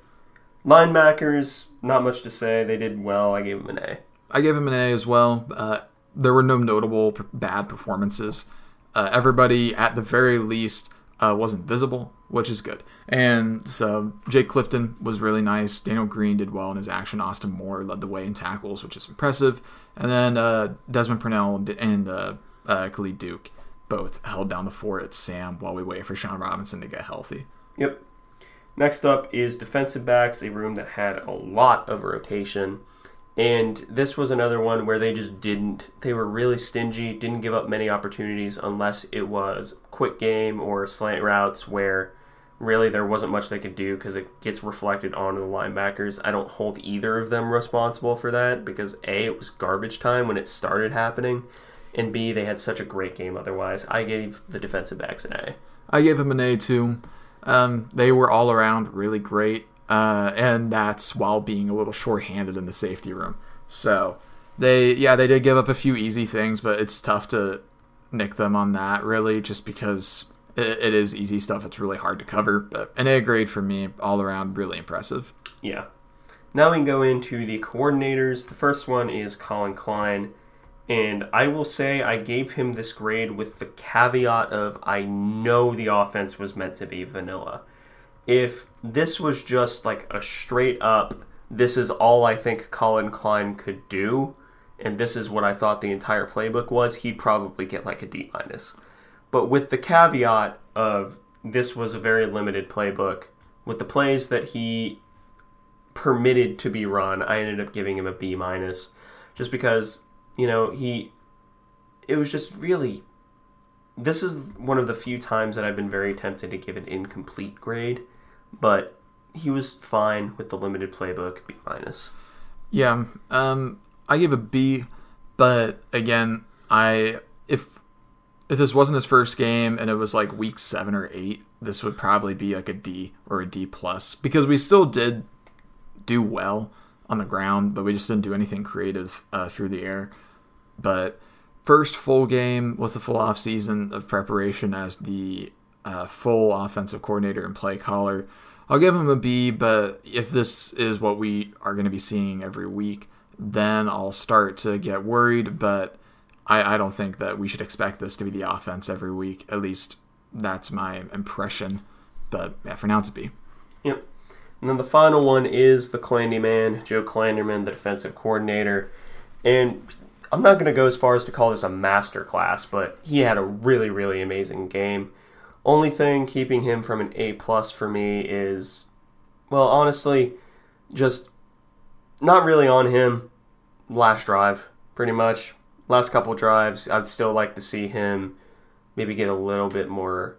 Linebackers, not much to say. They did well. I gave them an A. I gave him an A as well. Uh, there were no notable p- bad performances. Uh, everybody, at the very least, uh, wasn't visible, which is good. And so Jake Clifton was really nice. Daniel Green did well in his action. Austin Moore led the way in tackles, which is impressive. And then uh, Desmond Purnell and uh, uh, Khalid Duke both held down the fort at Sam while we wait for Sean Robinson to get healthy. Yep. Next up is defensive backs, a room that had a lot of rotation. And this was another one where they just didn't, they were really stingy, didn't give up many opportunities unless it was quick game or slant routes where really there wasn't much they could do because it gets reflected onto the linebackers. I don't hold either of them responsible for that because A, it was garbage time when it started happening, and B, they had such a great game otherwise. I gave the defensive backs an A. I gave them an A too. Um, they were all around really great, uh, and that's while being a little short-handed in the safety room. So they, yeah, they did give up a few easy things, but it's tough to nick them on that really, just because it, it is easy stuff. It's really hard to cover. But an A grade for me, all around, really impressive. Yeah. Now we can go into the coordinators. The first one is Collin Klein. And I will say I gave him this grade with the caveat of I know the offense was meant to be vanilla. If this was just like a straight up, this is all I think Collin Klein could do, and this is what I thought the entire playbook was, he'd probably get like a D minus. But with the caveat of this was a very limited playbook, with the plays that he permitted to be run, I ended up giving him a B minus, just because you know he. It was just really. This is one of the few times that I've been very tempted to give an incomplete grade, but he was fine with the limited playbook B minus. Yeah, um, I give a B, but again, I if if this wasn't his first game and it was like week seven or eight, this would probably be like a D or a D plus because we still did do well on the ground, but we just didn't do anything creative uh, through the air. But first full game with a full off season of preparation as the uh, full offensive coordinator and play caller. I'll give him a B, but if this is what we are going to be seeing every week, then I'll start to get worried. But I, I don't think that we should expect this to be the offense every week. At least that's my impression. But yeah, for now it's a B. Yep. And then the final one is the Clandy man, Joe Klanderman, the defensive coordinator. And I'm not going to go as far as to call this a master class, but he had a really, really amazing game. Only thing keeping him from an A plus for me is, well, honestly, just not really on him. Last drive, pretty much last couple drives, I'd still like to see him maybe get a little bit more.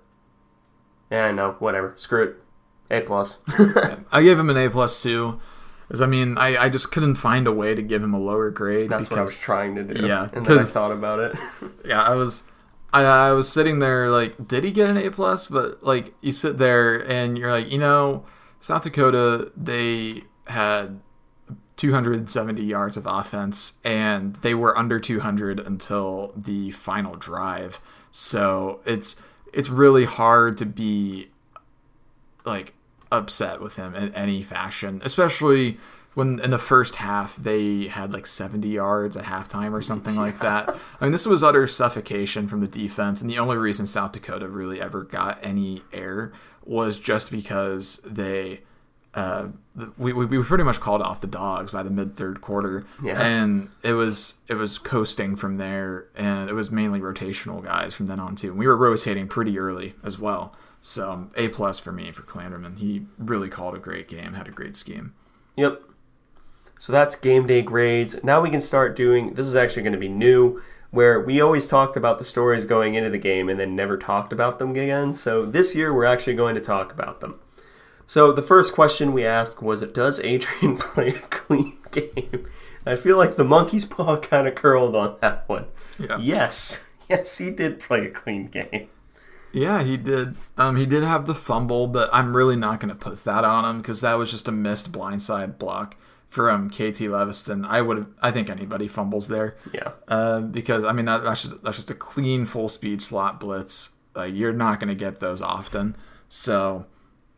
Yeah, no, whatever. Screw it. A plus. I gave him an A plus too. Because I mean, I, I just couldn't find a way to give him a lower grade. That's because, what I was trying to do. Yeah, and then I 'cause- thought about it. yeah, I was, I, I was sitting there like, did he get an A plus? But like, you sit there and you're like, you know, South Dakota, they had 270 yards of offense, and they were under 200 until the final drive. So it's it's really hard to be like upset with him in any fashion, especially when in the first half they had like 70 yards at halftime or something like that. I mean, this was utter suffocation from the defense, and the only reason South Dakota really ever got any air was just because they. Uh, we, we, we pretty much called off the dogs by the mid third quarter, Yeah. and it was it was coasting from there, and it was mainly rotational guys from then on too. And we were rotating pretty early as well, so um, A plus for me for Klanderman. He really called a great game, had a great scheme. Yep. So that's game day grades. Now we can start doing this is actually going to be new where we always talked about the stories going into the game and then never talked about them again. So this year we're actually going to talk about them. So the first question we asked was does Adrian play a clean game? I feel like the monkey's paw kind of curled on that one. Yeah. Yes. Yes, he did play a clean game. Yeah, he did. Um, he did have the fumble, but I'm really not going to put that on him because that was just a missed blindside block from KT Leviston. I would, I think anybody fumbles there. Yeah. Uh, because I mean that, that's just that's just a clean full speed slot blitz. Like you're not going to get those often. So,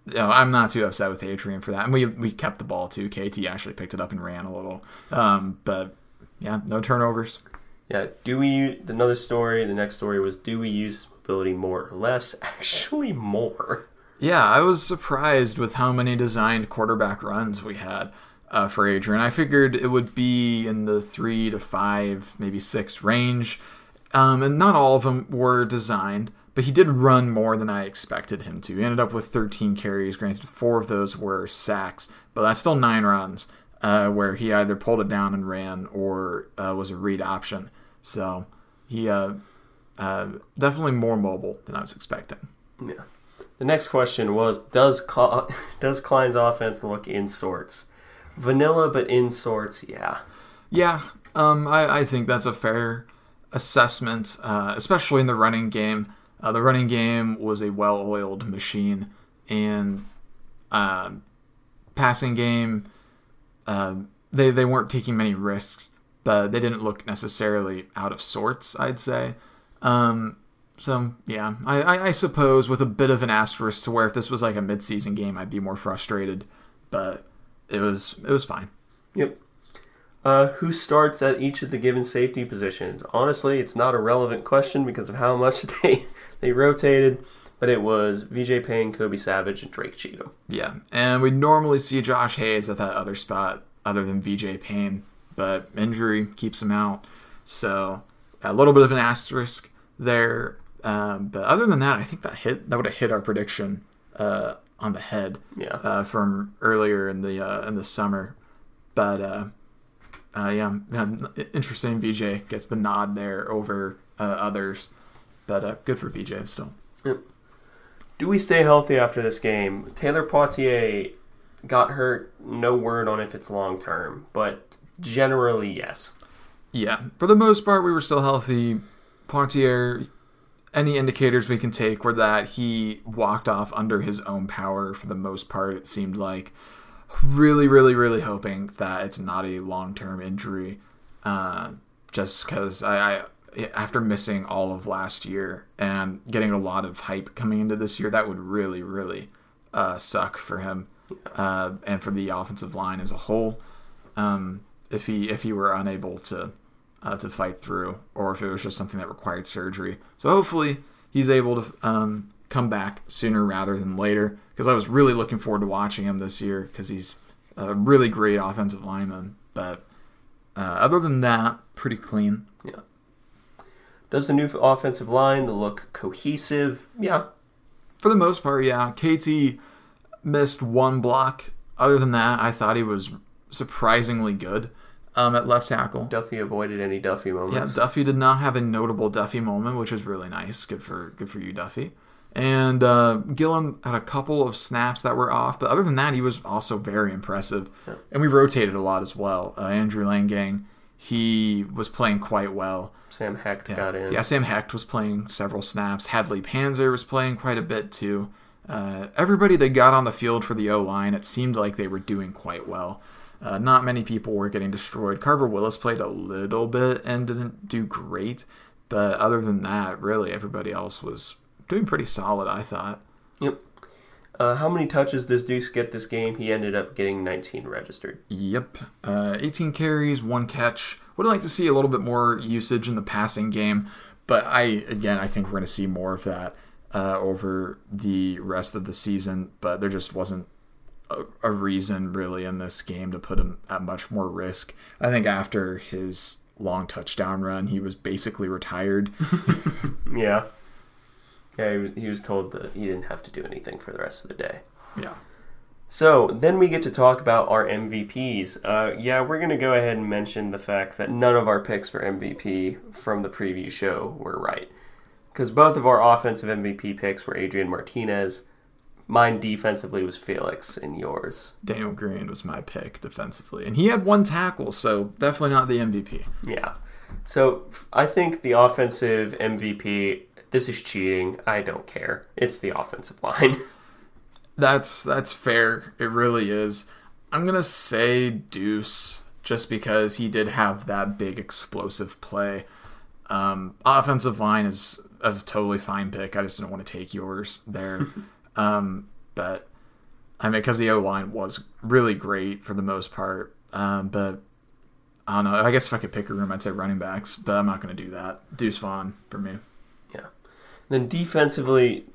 you know, I'm not too upset with Adrian for that. And we we kept the ball too. KT actually picked it up and ran a little. Um, but yeah, no turnovers. Yeah, do we another story, the next story was do we use more or less? Actually more. Yeah, I was surprised with how many designed quarterback runs we had uh, for Adrian. I figured it would be in the three to five, maybe six range, um, and not all of them were designed. But he did run more than I expected him to. He ended up with 13 carries. Granted, four of those were sacks, but that's still nine runs uh, where he either pulled it down and ran or uh, was a read option. So he uh, definitely more mobile than I was expecting. Yeah. The next question was Does Cl- does Klein's offense look in sorts? Vanilla, but in sorts, yeah. Yeah, um, I, I think that's a fair assessment, uh, especially in the running game. Uh, the running game was a well oiled machine, and uh, passing game, uh, they, they weren't taking many risks, but they didn't look necessarily out of sorts, I'd say. Um, so, yeah, I, I, I suppose with a bit of an asterisk to where if this was like a midseason game, I'd be more frustrated, but it was it was fine. Yep. Uh, who starts at each of the given safety positions? Honestly, it's not a relevant question because of how much they they rotated, but it was VJ Payne, Kobe Savage, and Drake Cheatham. Yeah, and we normally see Josh Hayes at that other spot other than VJ Payne, but injury keeps him out. So a little bit of an asterisk there. Um, but other than that, I think that hit that would have hit our prediction uh, on the head Yeah. uh, from earlier in the uh, in the summer. But uh, uh, yeah, interesting. VJ gets the nod there over uh, others, but uh, good for VJ still. Do we stay healthy after this game? Taylor Poitier got hurt. No word on if it's long term, but generally yes. Yeah, for the most part, we were still healthy. Poitier, any indicators we can take were that he walked off under his own power for the most part, it seemed like. Really, really, really hoping that it's not a long term injury. Uh, just because I, I, after missing all of last year and getting a lot of hype coming into this year, that would really, really uh, suck for him uh, and for the offensive line as a whole. Um, if he if he were unable to uh, to fight through, or if it was just something that required surgery. So hopefully he's able to um, come back sooner rather than later. Because I was really looking forward to watching him this year because he's a really great offensive lineman. But uh, other than that, pretty clean. Yeah. Does the new offensive line look cohesive? Yeah. For the most part, yeah. KT missed one block. Other than that, I thought he was surprisingly good um, at left tackle. Duffy avoided any Duffy moments. Yeah. Duffy did not have a notable Duffy moment, which was really nice. Good for good for you, Duffy. And uh, Gillum had a couple of snaps that were off, but other than that, he was also very impressive. And we rotated a lot as well. Uh, Andrew Leingang, he was playing quite well. Sam Hecht got in. Yeah, Sam Hecht was playing several snaps. Hadley Panzer was playing quite a bit too. Uh, everybody that got on the field for the O line, it seemed like they were doing quite well. Uh, not many people were getting destroyed. Carver Willis played a little bit and didn't do great, but other than that, really everybody else was doing pretty solid. I thought. Yep. Uh, how many touches does Deuce get this game? He ended up getting 19 registered. Yep. Uh, 18 carries, one catch. Would like to see a little bit more usage in the passing game, but I again I think we're going to see more of that uh, over the rest of the season. But there just wasn't a, a reason really in this game to put him at much more risk. I think after his long touchdown run, he was basically retired. Yeah. Yeah, he was, he was told that he didn't have to do anything for the rest of the day. yeah. So then we get to talk about our MVPs. Uh, yeah, we're going to go ahead and mention the fact that none of our picks for MVP from the preview show were right. Because both of our offensive MVP picks were Adrian Martinez. Mine defensively was Felix, and yours. Daniel Green was my pick defensively, and he had one tackle, so definitely not the MVP. Yeah. So I think the offensive MVP, this is cheating. I don't care. It's the offensive line. That's that's fair. It really is. I'm gonna say Deuce just because he did have that big explosive play. Um, offensive line is a totally fine pick. I just didn't want to take yours there. um, but I mean, because the O line was really great for the most part. Um, but I don't know. I guess if I could pick a room, I'd say running backs. But I'm not going to do that. Deuce Vaughn for me. Yeah. then defensively,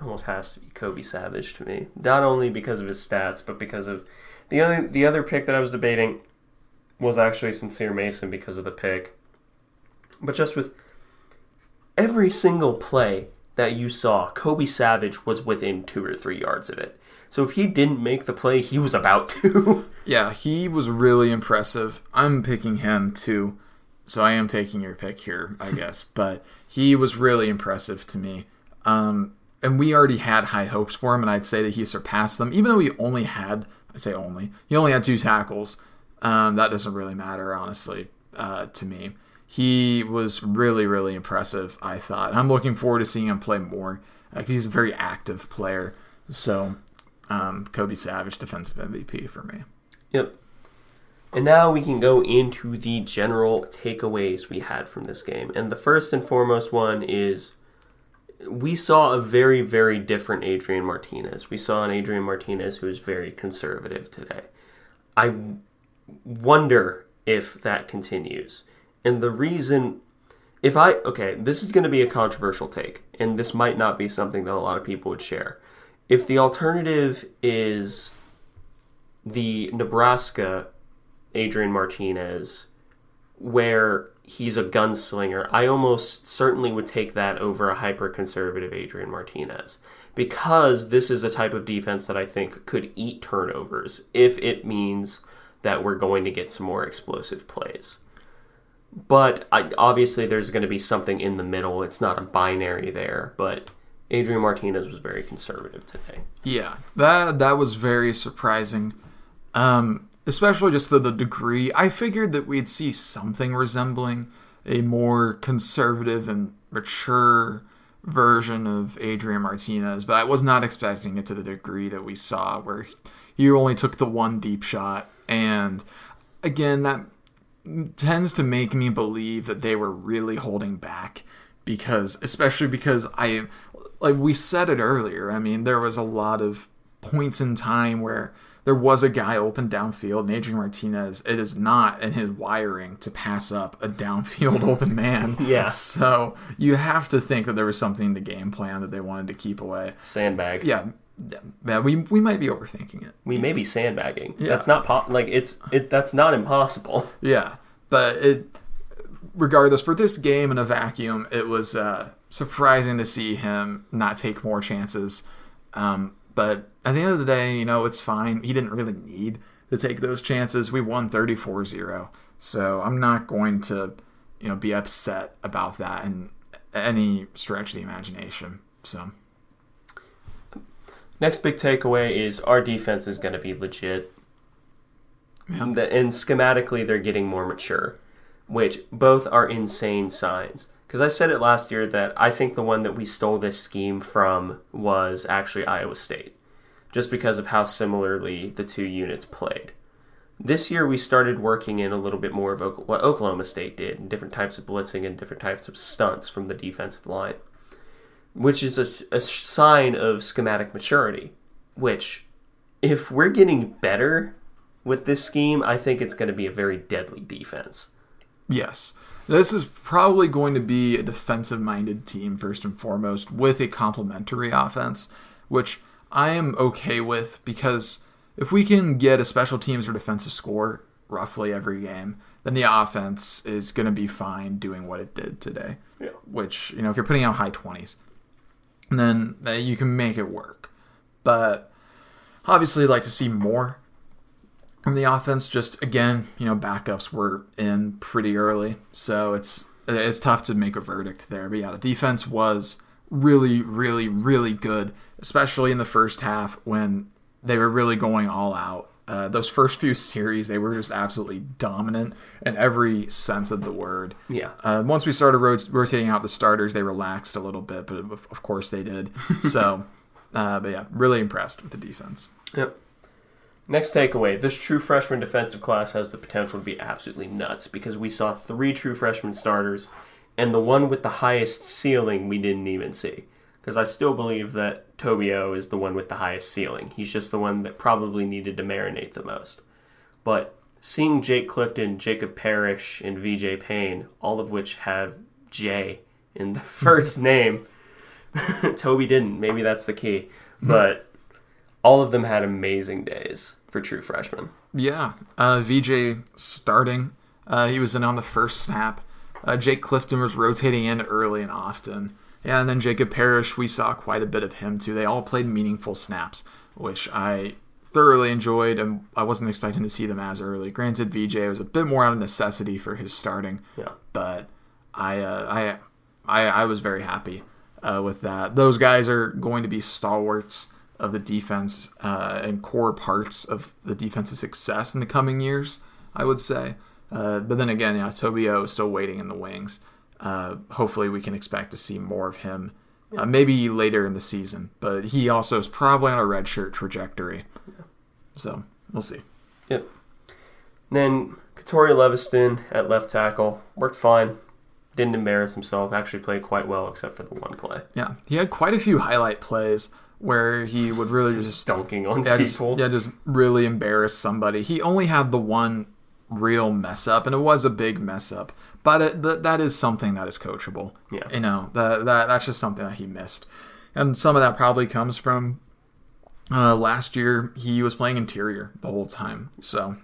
almost has to be Kobe Savage to me. Not only because of his stats, but because of the other the other pick that I was debating was actually Sincere Mason because of the pick. But just with every single play that you saw, Kobe Savage was within two or three yards of it. So if he didn't make the play, he was about to. Yeah, he was really impressive. I'm picking him too. So I am taking your pick here, I guess. But he was really impressive to me. Um, and we already had high hopes for him, and I'd say that he surpassed them, even though he only had, I say only, he only had two tackles. Um, that doesn't really matter, honestly, uh, to me. He was really, really impressive, I thought. And I'm looking forward to seeing him play more. Uh, he's a very active player. So, um, Kobe Savage, defensive MVP for me. Yep. And now we can go into the general takeaways we had from this game. And the first and foremost one is we saw a very, very different Adrian Martinez. We saw an Adrian Martinez who is very conservative today. I wonder if that continues. And the reason, if I, okay, this is going to be a controversial take, and this might not be something that a lot of people would share. If the alternative is the Nebraska Adrian Martinez, where he's a gunslinger, I almost certainly would take that over a hyper conservative Adrian Martinez. Because this is a type of defense that I think could eat turnovers if it means that we're going to get some more explosive plays. But I, obviously, there's going to be something in the middle. It's not a binary there, but Adrian Martinez was very conservative today. Yeah, that that was very surprising. Um, especially just the, the degree. I figured that we'd see something resembling a more conservative and mature version of Adrian Martinez, but I was not expecting it to the degree that we saw, where he only took the one deep shot. And again, that tends to make me believe that they were really holding back because, especially because I, like we said it earlier, I mean, there was a lot of points in time where there was a guy open downfield, and Adrian Martinez, it is not in his wiring to pass up a downfield open man. Yeah. So you have to think that there was something in the game plan that they wanted to keep away. Sandbag. Yeah. Yeah, we, we might be overthinking it. We may be sandbagging. Yeah. That's not po- like it's it. That's not impossible. Yeah, but it, regardless, for this game in a vacuum, it was uh, surprising to see him not take more chances. Um, but at the end of the day, you know, it's fine. He didn't really need to take those chances. We won 34 0. So I'm not going to, you know, be upset about that in any stretch of the imagination. So, Next big takeaway is our defense is going to be legit. Yeah. And, the- and schematically, they're getting more mature, which both are insane signs. Because I said it last year that I think the one that we stole this scheme from was actually Iowa State, just because of how similarly the two units played. This year, we started working in a little bit more of what Oklahoma State did, and different types of blitzing and different types of stunts from the defensive line, which is a, a sign of schematic maturity. Which, if we're getting better with this scheme, I think it's going to be a very deadly defense. Yes. This is probably going to be a defensive minded team, first and foremost, with a complementary offense, which I am okay with because if we can get a special teams or defensive score roughly every game, then the offense is going to be fine doing what it did today. Yeah. Which, you know, if you're putting out high 20s, then uh, you can make it work. But obviously, I'd like to see more from the offense. Just again, you know, backups were in pretty early, so it's it's tough to make a verdict there. But yeah, the defense was really, really, really good, especially in the first half when they were really going all out. Uh, those first few series, they were just absolutely dominant in every sense of the word. Yeah. Uh, once we started rot- rotating out the starters, they relaxed a little bit, but of, of course they did. So, uh, but yeah, really impressed with the defense. Yep. Next takeaway this true freshman defensive class has the potential to be absolutely nuts because we saw three true freshman starters, and the one with the highest ceiling we didn't even see. Because I still believe that Tobio is the one with the highest ceiling. He's just the one that probably needed to marinate the most. But seeing Jake Clifton, Jacob Parrish, and VJ Payne, all of which have J in the first name, Toby didn't. Maybe that's the key. But all of them had amazing days for true freshmen. Yeah, uh, VJ starting. Uh, he was in on the first snap. Uh, Jake Clifton was rotating in early and often. Yeah, and then Jacob Parrish, we saw quite a bit of him too. They all played meaningful snaps, which I thoroughly enjoyed, and I wasn't expecting to see them as early. Granted, VJ was a bit more out of necessity for his starting, Yeah. but I, uh, I, I, I was very happy. uh, with that. Those guys are going to be stalwarts of the defense uh, and core parts of the defense's success in the coming years, I would say. Uh, but then again, yeah, Tobio is still waiting in the wings. Uh, hopefully, we can expect to see more of him uh, maybe later in the season. But he also is probably on a redshirt trajectory. So we'll see. Yep. Then Katori Leviston at left tackle worked fine. Didn't embarrass himself. Actually played quite well, except for the one play. Yeah, he had quite a few highlight plays where he would really just Dunking on yeah, just, yeah, just really embarrass somebody. He only had the one real mess up, and it was a big mess up. But it, th- that is something that is coachable. Yeah. you know that that that's just something that he missed, and some of that probably comes from uh, last year. He was playing interior the whole time, so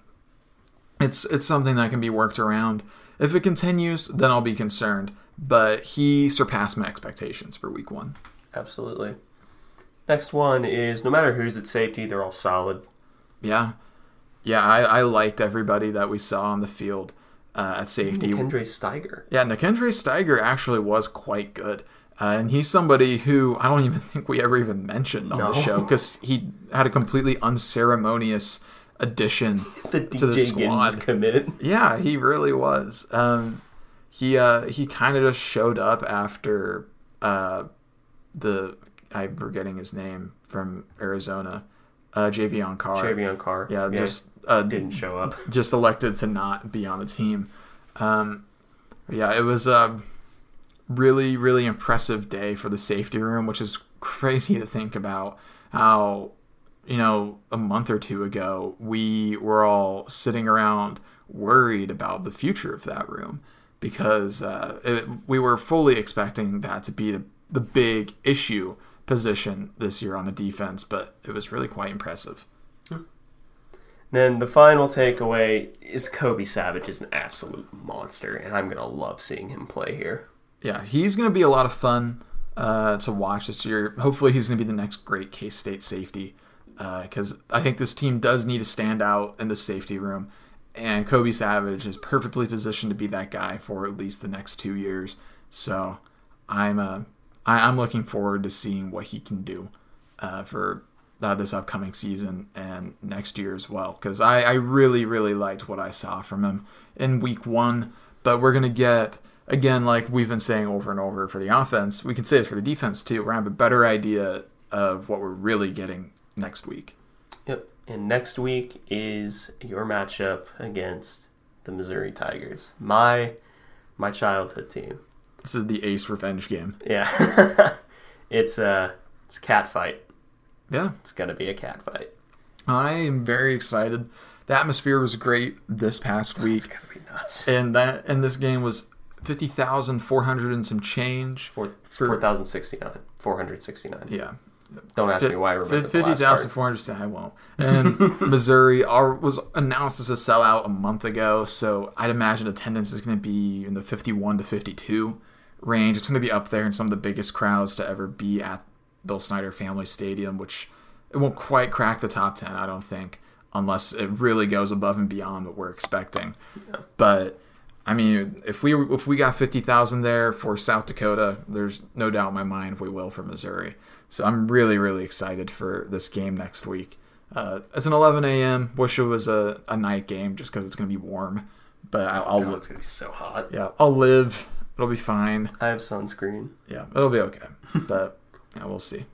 it's it's something that can be worked around. If it continues, then I'll be concerned. But he surpassed my expectations for week one. Absolutely. Next one is no matter who's at safety, they're all solid. Yeah, yeah, I, I liked everybody that we saw on the field uh, at safety. Kendra Steiger. Yeah, Nikendre Steiger actually was quite good. Uh, and he's somebody who I don't even think we ever even mentioned on No. the show because he had a completely unceremonious addition The to the squad. commit. Yeah, he really was. Um, he uh, he kind of just showed up after uh, the I'm forgetting his name from Arizona, uh, Javion Carr. Travion Carr. Yeah, just uh, didn't show up. just elected to not be on the team. Um, yeah, it was a really, really impressive day for the safety room, which is crazy to think about. How, you know, a month or two ago, we were all sitting around worried about the future of that room because uh, it, we were fully expecting that to be the, the big issue position this year on the defense, but it was really quite impressive. Then the final takeaway is Kobe Savage is an absolute monster, and I'm gonna love seeing him play here. yeah, he's to be a lot of fun uh, to watch this year. Hopefully, he's to be the next great K State safety because I think this team does need to stand out in the safety room. And Kobe Savage is perfectly positioned to be that guy for at least the next two years. So I'm uh, I, I'm looking forward to seeing what he can do uh, for uh, this upcoming season and next year as well. Because I, I really, really liked what I saw from him in week one. But we're going to get, again, like we've been saying over and over for the offense, we can say it for the defense too. We're going to have a better idea of what we're really getting next week. Yep. And next week is your matchup against the Missouri Tigers. My my childhood team. This is the Ace revenge game. Yeah. it's a it's a cat fight. Yeah. It's gonna be a cat fight. I am very excited. The atmosphere was great this past week. It's gonna be nuts. And that and this game was fifty thousand four hundred and some change. Four For- thousand sixty nine. Four hundred sixty nine. Yeah, Don't ask me why I remember the fifty last thousand part. four hundred. I won't. And Missouri are, was announced as a sellout a month ago, so I'd imagine attendance is going to be in the fifty-one to fifty-two range. It's going to be up there in some of the biggest crowds to ever be at Bill Snyder Family Stadium, which it won't quite crack the top ten, I don't think, unless it really goes above and beyond what we're expecting. But I mean, if we if we got fifty thousand there for South Dakota, there's no doubt in my mind if we will for Missouri. So I'm really really excited for this game next week. Uh, it's an 11 a.m. Wish it was a, a night game just because it's going to be warm, but I'll, I'll God, it's gonna be so hot. yeah I'll live. It'll be fine. I have sunscreen. Yeah, it'll be okay. but yeah, we'll see.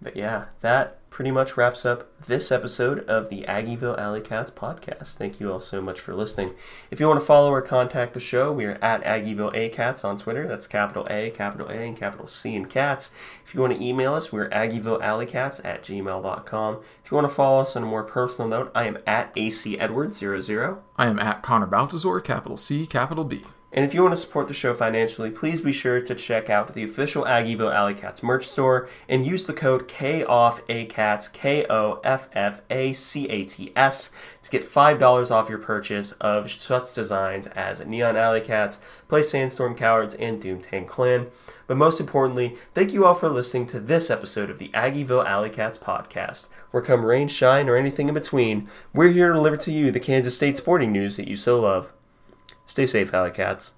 But yeah, that pretty much wraps up this episode of the Aggieville Alley Cats podcast. Thank you all so much for listening. If you want to follow or contact the show, we are at Aggieville A Cats on Twitter. That's capital A, capital A, and capital C in cats. If you want to email us, we're AggievilleAlleyCats at gmail.com. If you want to follow us on a more personal note, I am at AC Edwards00. I am at Connor Baltazar, capital C, capital B. And if you want to support the show financially, please be sure to check out the official Aggieville Alley Cats merch store and use the code KOFFACATS, K O F F A C A T S, to get $5 off your purchase of such designs as Neon Alley Cats, Play Sandstorm Cowards, and Doomtank Clan. But most importantly, thank you all for listening to this episode of the Aggieville Alley Cats podcast. Where come rain, shine, or anything in between, we're here to deliver to you the Kansas State sporting news that you so love. Stay safe, Alley Cats.